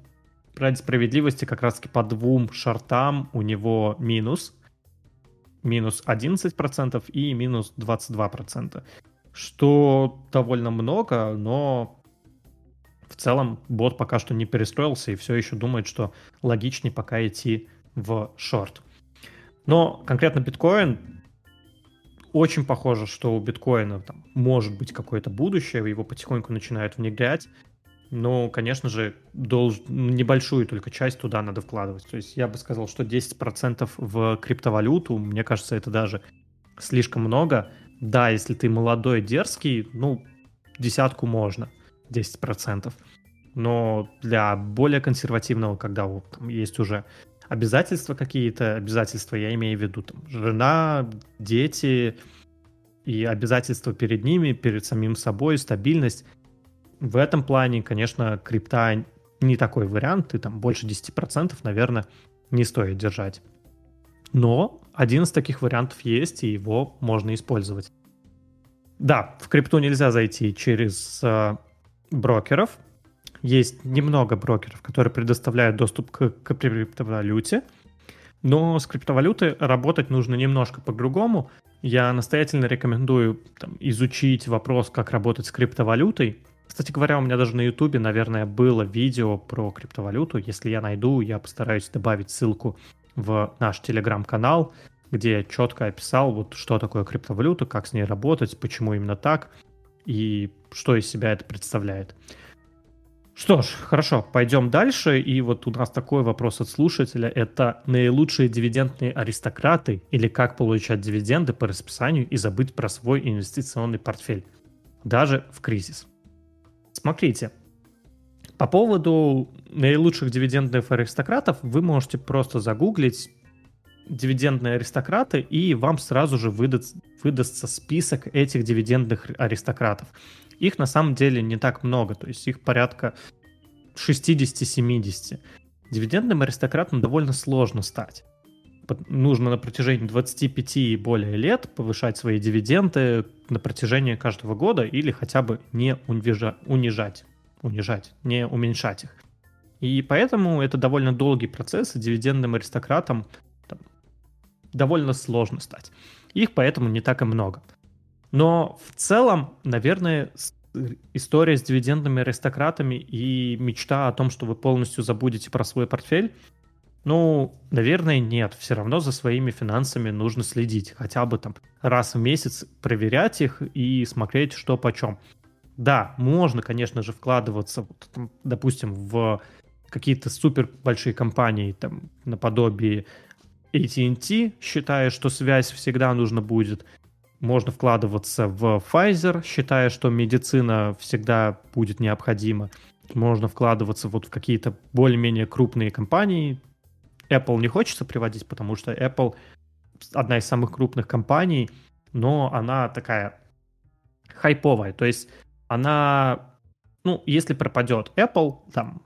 ради справедливости, как раз таки по двум шортам у него минус, минус 11% и минус 22%, что довольно много, но в целом бот пока что не перестроился и все еще думает, что логичнее пока идти в шорт. Но конкретно биткоин очень похоже, что у биткоина там, может быть какое-то будущее, его потихоньку начинают внедрять. Но, конечно же, долж... небольшую только часть туда надо вкладывать. То есть я бы сказал, что 10% в криптовалюту, мне кажется, это даже слишком много. Да, если ты молодой, дерзкий, ну, десятку можно, 10%. Но для более консервативного, когда вот, там есть уже обязательства какие-то, обязательства я имею в виду, там, жена, дети и обязательства перед ними, перед самим собой, стабильность, в этом плане, конечно, крипта не такой вариант, и там больше 10%, наверное, не стоит держать. Но один из таких вариантов есть, и его можно использовать. Да, в крипту нельзя зайти через э, брокеров. Есть немного брокеров, которые предоставляют доступ к, к криптовалюте, но с криптовалютой работать нужно немножко по-другому. Я настоятельно рекомендую там, изучить вопрос, как работать с криптовалютой, кстати говоря, у меня даже на Ютубе, наверное, было видео про криптовалюту. Если я найду, я постараюсь добавить ссылку в наш телеграм-канал, где я четко описал, вот что такое криптовалюта, как с ней работать, почему именно так и что из себя это представляет. Что ж, хорошо, пойдем дальше. И вот у нас такой вопрос от слушателя. Это наилучшие дивидендные аристократы или как получать дивиденды по расписанию и забыть про свой инвестиционный портфель, даже в кризис. Смотрите, по поводу наилучших дивидендных аристократов вы можете просто загуглить дивидендные аристократы, и вам сразу же выдаст, выдастся список этих дивидендных аристократов. Их на самом деле не так много, то есть их порядка 60-70. Дивидендным аристократом довольно сложно стать. Нужно на протяжении 25 и более лет повышать свои дивиденды на протяжении каждого года или хотя бы не унижать, унижать, не уменьшать их. И поэтому это довольно долгий процесс, и дивидендным аристократам там, довольно сложно стать. Их поэтому не так и много. Но в целом, наверное, история с дивидендными аристократами и мечта о том, что вы полностью забудете про свой портфель, ну, наверное, нет. Все равно за своими финансами нужно следить. Хотя бы там раз в месяц проверять их и смотреть, что почем. Да, можно, конечно же, вкладываться, вот, там, допустим, в какие-то супер большие компании, там, наподобие AT&T, считая, что связь всегда нужна будет. Можно вкладываться в Pfizer, считая, что медицина всегда будет необходима. Можно вкладываться вот в какие-то более-менее крупные компании, Apple не хочется приводить, потому что Apple одна из самых крупных компаний, но она такая хайповая. То есть она, ну, если пропадет Apple, там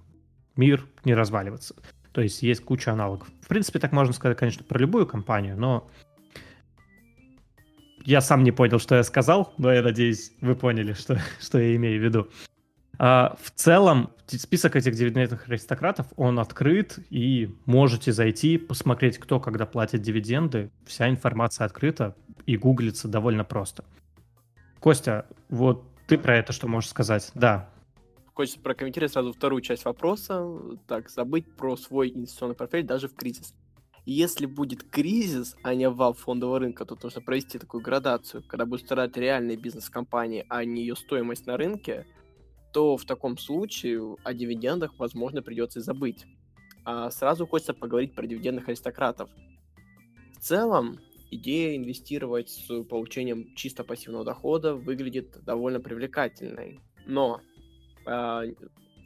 мир не разваливается. То есть есть куча аналогов. В принципе, так можно сказать, конечно, про любую компанию, но я сам не понял, что я сказал, но я надеюсь, вы поняли, что, что я имею в виду. А, в целом, список этих дивидендных аристократов, он открыт, и можете зайти, посмотреть, кто когда платит дивиденды. Вся информация открыта и гуглится довольно просто. Костя, вот ты про это что можешь сказать? Да. Хочется прокомментировать сразу вторую часть вопроса. Так, забыть про свой инвестиционный портфель даже в кризис. Если будет кризис, а не вал фондового рынка, то нужно провести такую градацию, когда будет страдать реальный бизнес компании, а не ее стоимость на рынке, то в таком случае о дивидендах, возможно, придется забыть. А сразу хочется поговорить про дивидендных аристократов. В целом, идея инвестировать с получением чисто пассивного дохода выглядит довольно привлекательной. Но э, а,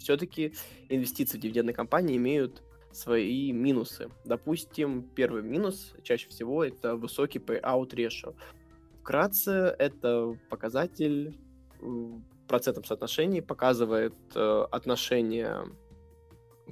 все-таки инвестиции в дивидендные компании имеют свои минусы. Допустим, первый минус чаще всего это высокий payout ratio. Вкратце, это показатель процентном соотношении показывает э, отношение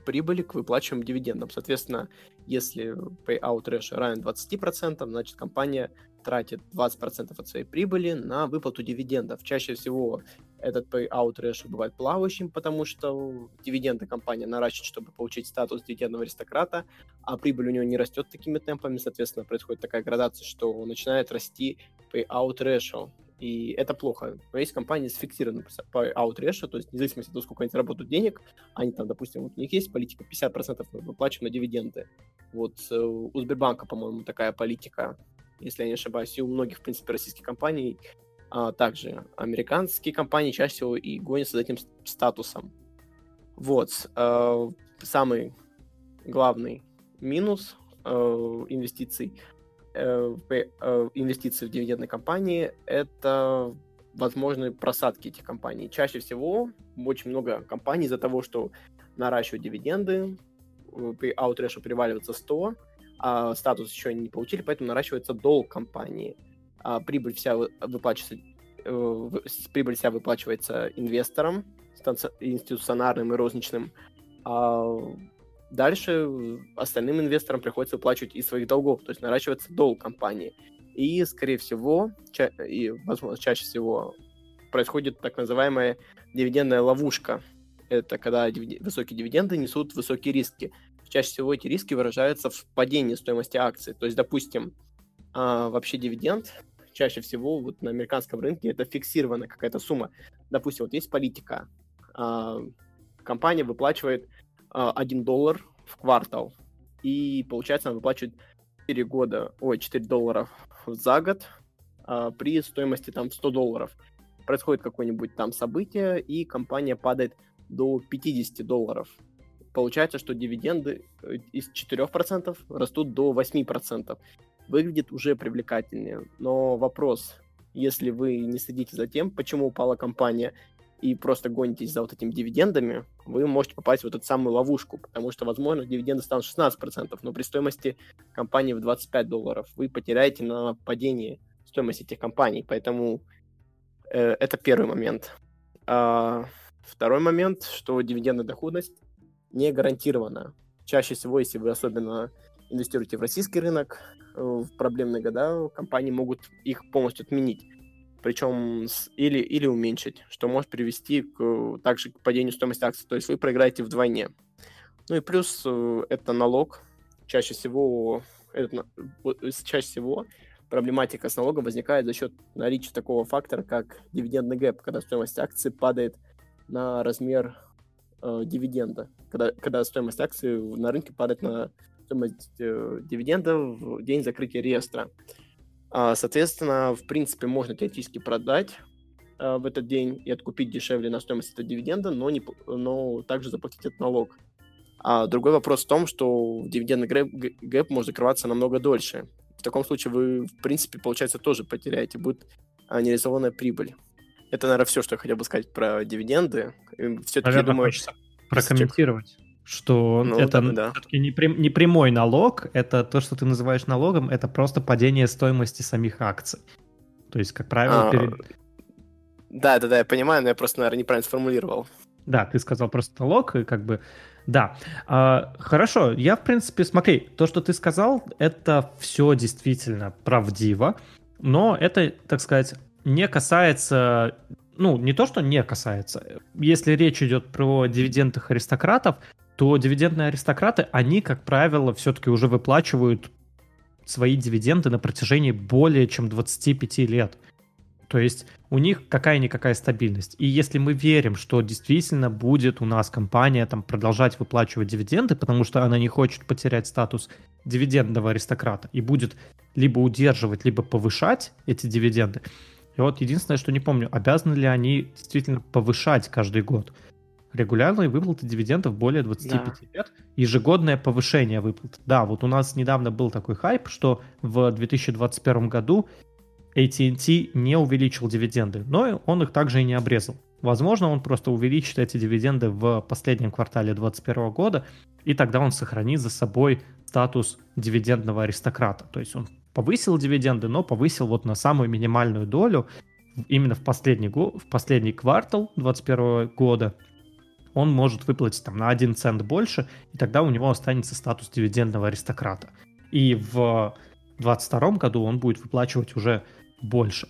прибыли к выплачиваемым дивидендам. Соответственно, если payout ratio равен 20%, значит компания тратит 20% от своей прибыли на выплату дивидендов. Чаще всего этот payout ratio бывает плавающим, потому что дивиденды компания наращивает, чтобы получить статус дивидендного аристократа, а прибыль у него не растет такими темпами, соответственно, происходит такая градация, что начинает расти payout ratio. И это плохо. Но есть компании фиксированным payout ratio, то есть независимо от того, сколько они заработают денег, они там, допустим, вот у них есть политика 50% выплачиваем на дивиденды. Вот э, у Сбербанка, по-моему, такая политика, если я не ошибаюсь, и у многих, в принципе, российских компаний а, также американские компании чаще всего и гонятся за этим статусом. Вот. А, самый главный минус а, инвестиций, а, а, инвестиций в дивидендные компании – это возможные просадки этих компаний. Чаще всего очень много компаний из-за того, что наращивают дивиденды, при аутрешу приваливается 100, а статус еще не получили, поэтому наращивается долг компании – а прибыль вся выплачивается, э, прибыль вся выплачивается инвесторам, институциональным и розничным, а дальше остальным инвесторам приходится выплачивать из своих долгов, то есть наращивается долг компании. И, скорее всего, ча- и, возможно, чаще всего происходит так называемая дивидендная ловушка. Это когда дивид... высокие дивиденды несут высокие риски. Чаще всего эти риски выражаются в падении стоимости акций. То есть, допустим, а, вообще дивиденд чаще всего вот на американском рынке это фиксированная какая-то сумма. Допустим, вот есть политика. А, компания выплачивает 1 доллар в квартал. И получается, она выплачивает 4 года, ой, 4 доллара за год а, при стоимости там 100 долларов. Происходит какое-нибудь там событие, и компания падает до 50 долларов. Получается, что дивиденды э, из 4% растут до 8% выглядит уже привлекательнее. Но вопрос, если вы не следите за тем, почему упала компания, и просто гонитесь за вот этими дивидендами, вы можете попасть в вот эту самую ловушку, потому что, возможно, дивиденды станут 16%, но при стоимости компании в 25 долларов вы потеряете на падении стоимости этих компаний, поэтому э, это первый момент. А, второй момент, что дивидендная доходность не гарантирована. Чаще всего, если вы особенно инвестируете в российский рынок, э, в проблемные года компании могут их полностью отменить. Причем или, или уменьшить, что может привести к, также к падению стоимости акций. То есть вы проиграете вдвойне. Ну и плюс э, это налог. Чаще всего, это, чаще всего проблематика с налогом возникает за счет наличия такого фактора, как дивидендный гэп, когда стоимость акции падает на размер э, дивиденда, когда, когда стоимость акции на рынке падает на стоимость э, дивидендов в день закрытия реестра. А, соответственно, в принципе, можно теоретически продать а, в этот день и откупить дешевле на стоимость этого дивиденда, но, не, но также заплатить этот налог. А другой вопрос в том, что дивидендный гэп, гэп может закрываться намного дольше. В таком случае вы, в принципе, получается, тоже потеряете, будет а, нереализованная прибыль. Это, наверное, все, что я хотел бы сказать про дивиденды. Все-таки, я думаю... Прокомментировать что ну, это да. все-таки не, прям, не прямой налог, это то, что ты называешь налогом, это просто падение стоимости самих акций. То есть, как правило, а, перед... Да, да, да, я понимаю, но я просто, наверное, неправильно сформулировал. Да, ты сказал просто налог, и как бы... Да, а, хорошо, я, в принципе, смотри, то, что ты сказал, это все действительно правдиво, но это, так сказать, не касается ну, не то, что не касается. Если речь идет про дивидендных аристократов, то дивидендные аристократы, они, как правило, все-таки уже выплачивают свои дивиденды на протяжении более чем 25 лет. То есть у них какая-никакая стабильность. И если мы верим, что действительно будет у нас компания там продолжать выплачивать дивиденды, потому что она не хочет потерять статус дивидендного аристократа и будет либо удерживать, либо повышать эти дивиденды. И вот единственное, что не помню, обязаны ли они действительно повышать каждый год регулярные выплаты дивидендов более 25 да. лет, ежегодное повышение выплат. Да, вот у нас недавно был такой хайп, что в 2021 году AT&T не увеличил дивиденды, но он их также и не обрезал. Возможно, он просто увеличит эти дивиденды в последнем квартале 2021 года, и тогда он сохранит за собой статус дивидендного аристократа. То есть он повысил дивиденды, но повысил вот на самую минимальную долю именно в последний, в последний квартал 2021 года. Он может выплатить там на 1 цент больше, и тогда у него останется статус дивидендного аристократа. И в 2022 году он будет выплачивать уже больше.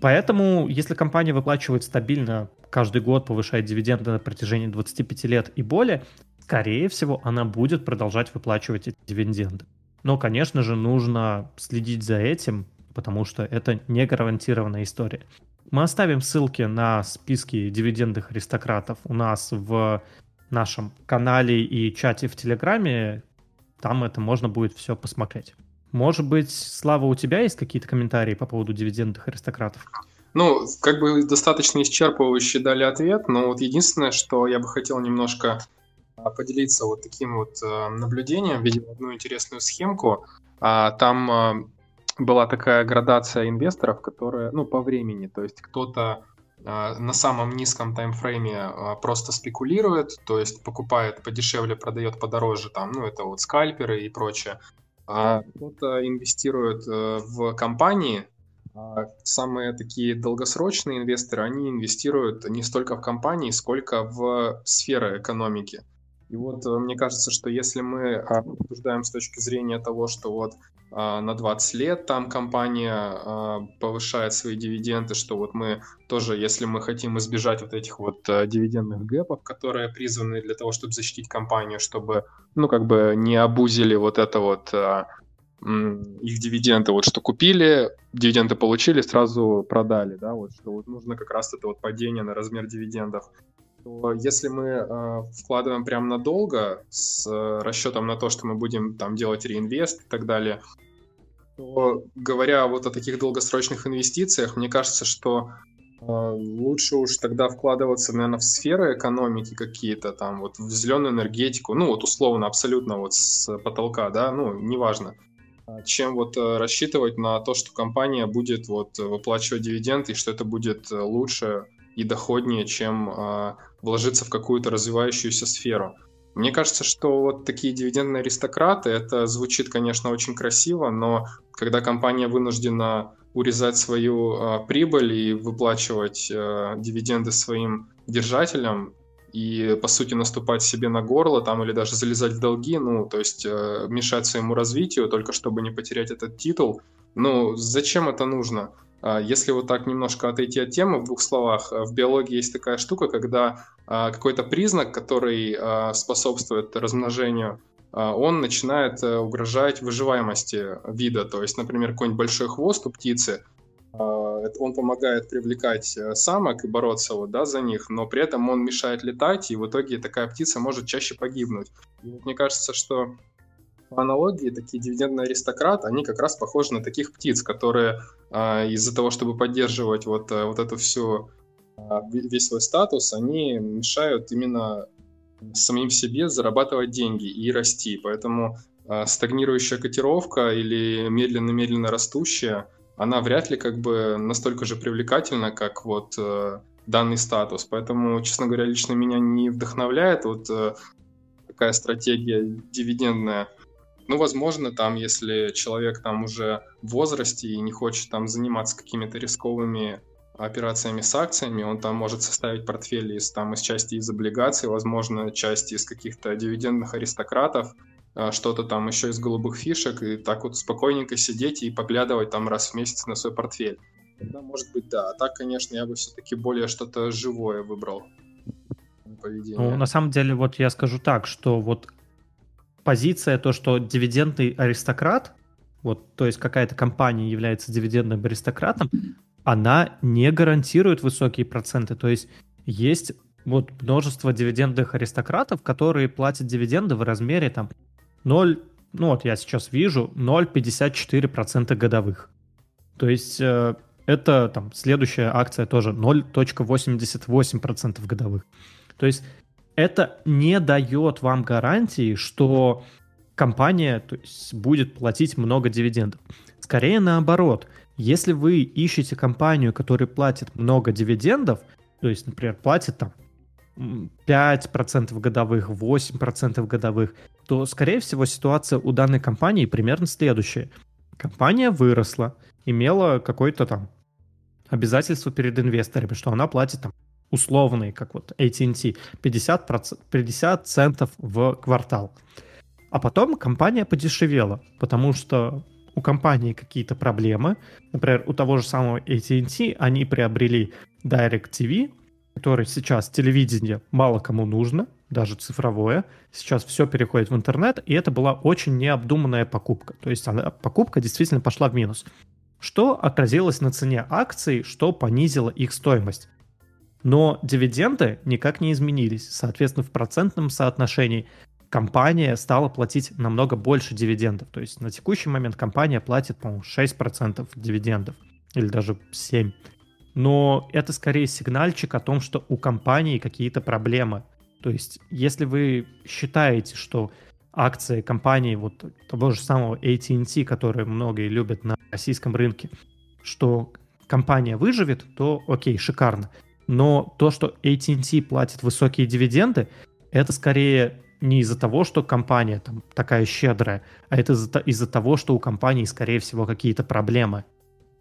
Поэтому, если компания выплачивает стабильно каждый год, повышает дивиденды на протяжении 25 лет и более, скорее всего, она будет продолжать выплачивать эти дивиденды. Но, конечно же, нужно следить за этим, потому что это не гарантированная история. Мы оставим ссылки на списки дивидендных аристократов у нас в нашем канале и чате в Телеграме. Там это можно будет все посмотреть. Может быть, Слава, у тебя есть какие-то комментарии по поводу дивидендных аристократов? Ну, как бы достаточно исчерпывающе дали ответ, но вот единственное, что я бы хотел немножко а, поделиться вот таким вот а, наблюдением, видел одну интересную схемку. А, там была такая градация инвесторов, которые, ну, по времени, то есть кто-то на самом низком таймфрейме просто спекулирует, то есть покупает подешевле, продает подороже, там, ну, это вот скальперы и прочее а кто-то инвестирует э, в компании. А самые такие долгосрочные инвесторы, они инвестируют не столько в компании, сколько в сферы экономики. И вот э, мне кажется, что если мы обсуждаем с точки зрения того, что вот а, на 20 лет там компания а, повышает свои дивиденды, что вот мы тоже, если мы хотим избежать вот этих вот а, дивидендных гэпов, которые призваны для того, чтобы защитить компанию, чтобы, ну, как бы не обузили вот это вот их дивиденды, вот что купили, дивиденды получили, сразу продали, да, вот что вот нужно как раз это вот падение на размер дивидендов то если мы э, вкладываем прям надолго с э, расчетом на то, что мы будем там делать реинвест и так далее, то говоря вот о таких долгосрочных инвестициях, мне кажется, что э, лучше уж тогда вкладываться, наверное, в сферы экономики какие-то, там вот в зеленую энергетику, ну вот условно абсолютно вот с потолка, да, ну неважно, чем вот э, рассчитывать на то, что компания будет вот выплачивать дивиденды и что это будет э, лучше и доходнее, чем э, вложиться в какую-то развивающуюся сферу. Мне кажется, что вот такие дивидендные аристократы, это звучит, конечно, очень красиво, но когда компания вынуждена урезать свою э, прибыль и выплачивать э, дивиденды своим держателям, и, по сути, наступать себе на горло там или даже залезать в долги, ну, то есть э, мешать своему развитию, только чтобы не потерять этот титул, ну, зачем это нужно? А, если вот так немножко отойти от темы в двух словах, э, в биологии есть такая штука, когда а, какой-то признак, который а, способствует размножению, он начинает э, угрожать выживаемости вида. То есть, например, какой-нибудь большой хвост у птицы, он помогает привлекать э, самок и бороться вот, да, за них, но при этом он мешает летать, и в итоге такая птица может чаще погибнуть. Мне кажется, что по аналогии такие дивидендные аристократы, они как раз похожи на таких птиц, которые э, из-за того, чтобы поддерживать вот, э, вот эту всю э, весь свой статус, они мешают именно самим себе зарабатывать деньги и расти. Поэтому э, стагнирующая котировка или медленно-медленно растущая, она вряд ли как бы настолько же привлекательна, как вот э, данный статус. Поэтому, честно говоря, лично меня не вдохновляет вот э, такая стратегия дивидендная. Ну, возможно, там, если человек там уже в возрасте и не хочет там заниматься какими-то рисковыми операциями с акциями, он там может составить портфель из, там, из части из облигаций, возможно, части из каких-то дивидендных аристократов, а, что-то там еще из голубых фишек, и так вот спокойненько сидеть и поглядывать там раз в месяц на свой портфель. Тогда, может быть, да. А так, конечно, я бы все-таки более что-то живое выбрал поведение. Ну, на самом деле, вот я скажу так, что вот позиция, то, что дивидендный аристократ, вот, то есть какая-то компания является дивидендным аристократом, она не гарантирует высокие проценты. То есть есть вот множество дивидендных аристократов, которые платят дивиденды в размере там 0, ну вот я сейчас вижу, 0,54% годовых. То есть э, это там следующая акция тоже 0,88% годовых. То есть это не дает вам гарантии, что компания то есть, будет платить много дивидендов. Скорее наоборот, если вы ищете компанию, которая платит много дивидендов, то есть, например, платит там 5% годовых, 8% годовых, то, скорее всего, ситуация у данной компании примерно следующая. Компания выросла, имела какое-то там обязательство перед инвесторами, что она платит там условные, как вот AT&T, 50%, 50 центов в квартал. А потом компания подешевела, потому что у компании какие-то проблемы. Например, у того же самого AT&T они приобрели DirecTV, который сейчас телевидение мало кому нужно, даже цифровое. Сейчас все переходит в интернет, и это была очень необдуманная покупка. То есть она, покупка действительно пошла в минус. Что отразилось на цене акций, что понизило их стоимость. Но дивиденды никак не изменились. Соответственно, в процентном соотношении компания стала платить намного больше дивидендов. То есть на текущий момент компания платит, по-моему, 6% дивидендов или даже 7%. Но это скорее сигнальчик о том, что у компании какие-то проблемы. То есть если вы считаете, что акции компании вот того же самого AT&T, которые многие любят на российском рынке, что компания выживет, то окей, шикарно. Но то, что AT&T платит высокие дивиденды, это скорее не из-за того, что компания там такая щедрая, а это из-за, из-за того, что у компании, скорее всего, какие-то проблемы.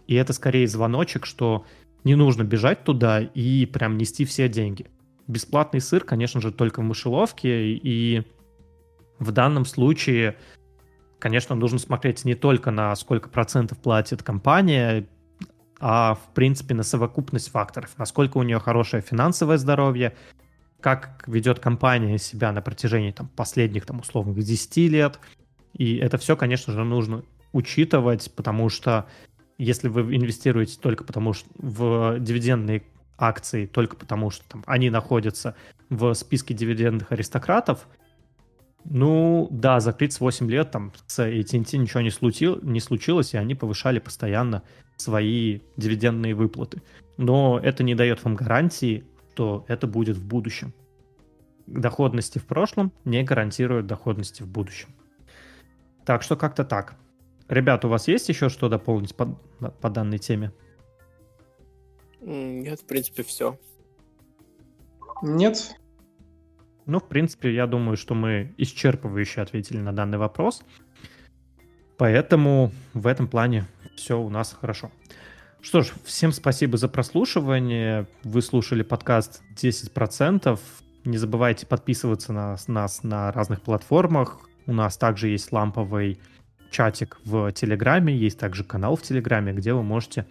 И это скорее звоночек, что не нужно бежать туда и прям нести все деньги. Бесплатный сыр, конечно же, только в мышеловке, и в данном случае, конечно, нужно смотреть не только на сколько процентов платит компания, а в принципе на совокупность факторов. Насколько у нее хорошее финансовое здоровье, как ведет компания себя на протяжении там, последних, там, условных 10 лет. И это все, конечно же, нужно учитывать, потому что если вы инвестируете только потому, что в дивидендные акции, только потому, что там, они находятся в списке дивидендных аристократов, ну, да, за 38 лет там с AT&T ничего не, случил, не случилось, и они повышали постоянно свои дивидендные выплаты. Но это не дает вам гарантии что это будет в будущем. Доходности в прошлом не гарантируют доходности в будущем. Так что как-то так. Ребят, у вас есть еще что дополнить по, по данной теме? Нет, в принципе, все. Нет. Ну, в принципе, я думаю, что мы исчерпывающе ответили на данный вопрос. Поэтому в этом плане все у нас хорошо. Что ж, всем спасибо за прослушивание. Вы слушали подкаст 10%. Не забывайте подписываться на нас на разных платформах. У нас также есть ламповый чатик в Телеграме, есть также канал в Телеграме, где вы можете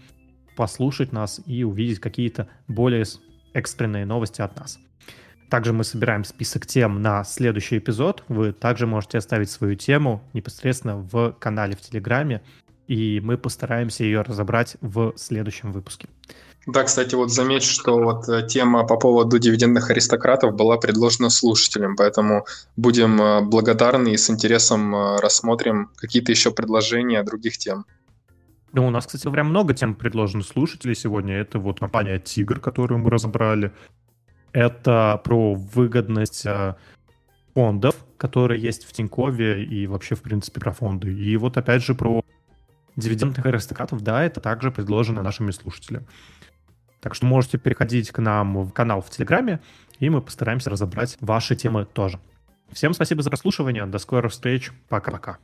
послушать нас и увидеть какие-то более экстренные новости от нас. Также мы собираем список тем на следующий эпизод. Вы также можете оставить свою тему непосредственно в канале в Телеграме и мы постараемся ее разобрать в следующем выпуске. Да, кстати, вот заметь, что вот э, тема по поводу дивидендных аристократов была предложена слушателям, поэтому будем э, благодарны и с интересом э, рассмотрим какие-то еще предложения других тем. Ну, у нас, кстати, прям много тем предложено слушателей сегодня. Это вот компания «Тигр», которую мы разобрали. Это про выгодность фондов, которые есть в Тинькове и вообще, в принципе, про фонды. И вот опять же про дивидендных аристократов, да, это также предложено нашими слушателями. Так что можете переходить к нам в канал в Телеграме, и мы постараемся разобрать ваши темы тоже. Всем спасибо за прослушивание. До скорых встреч. Пока-пока.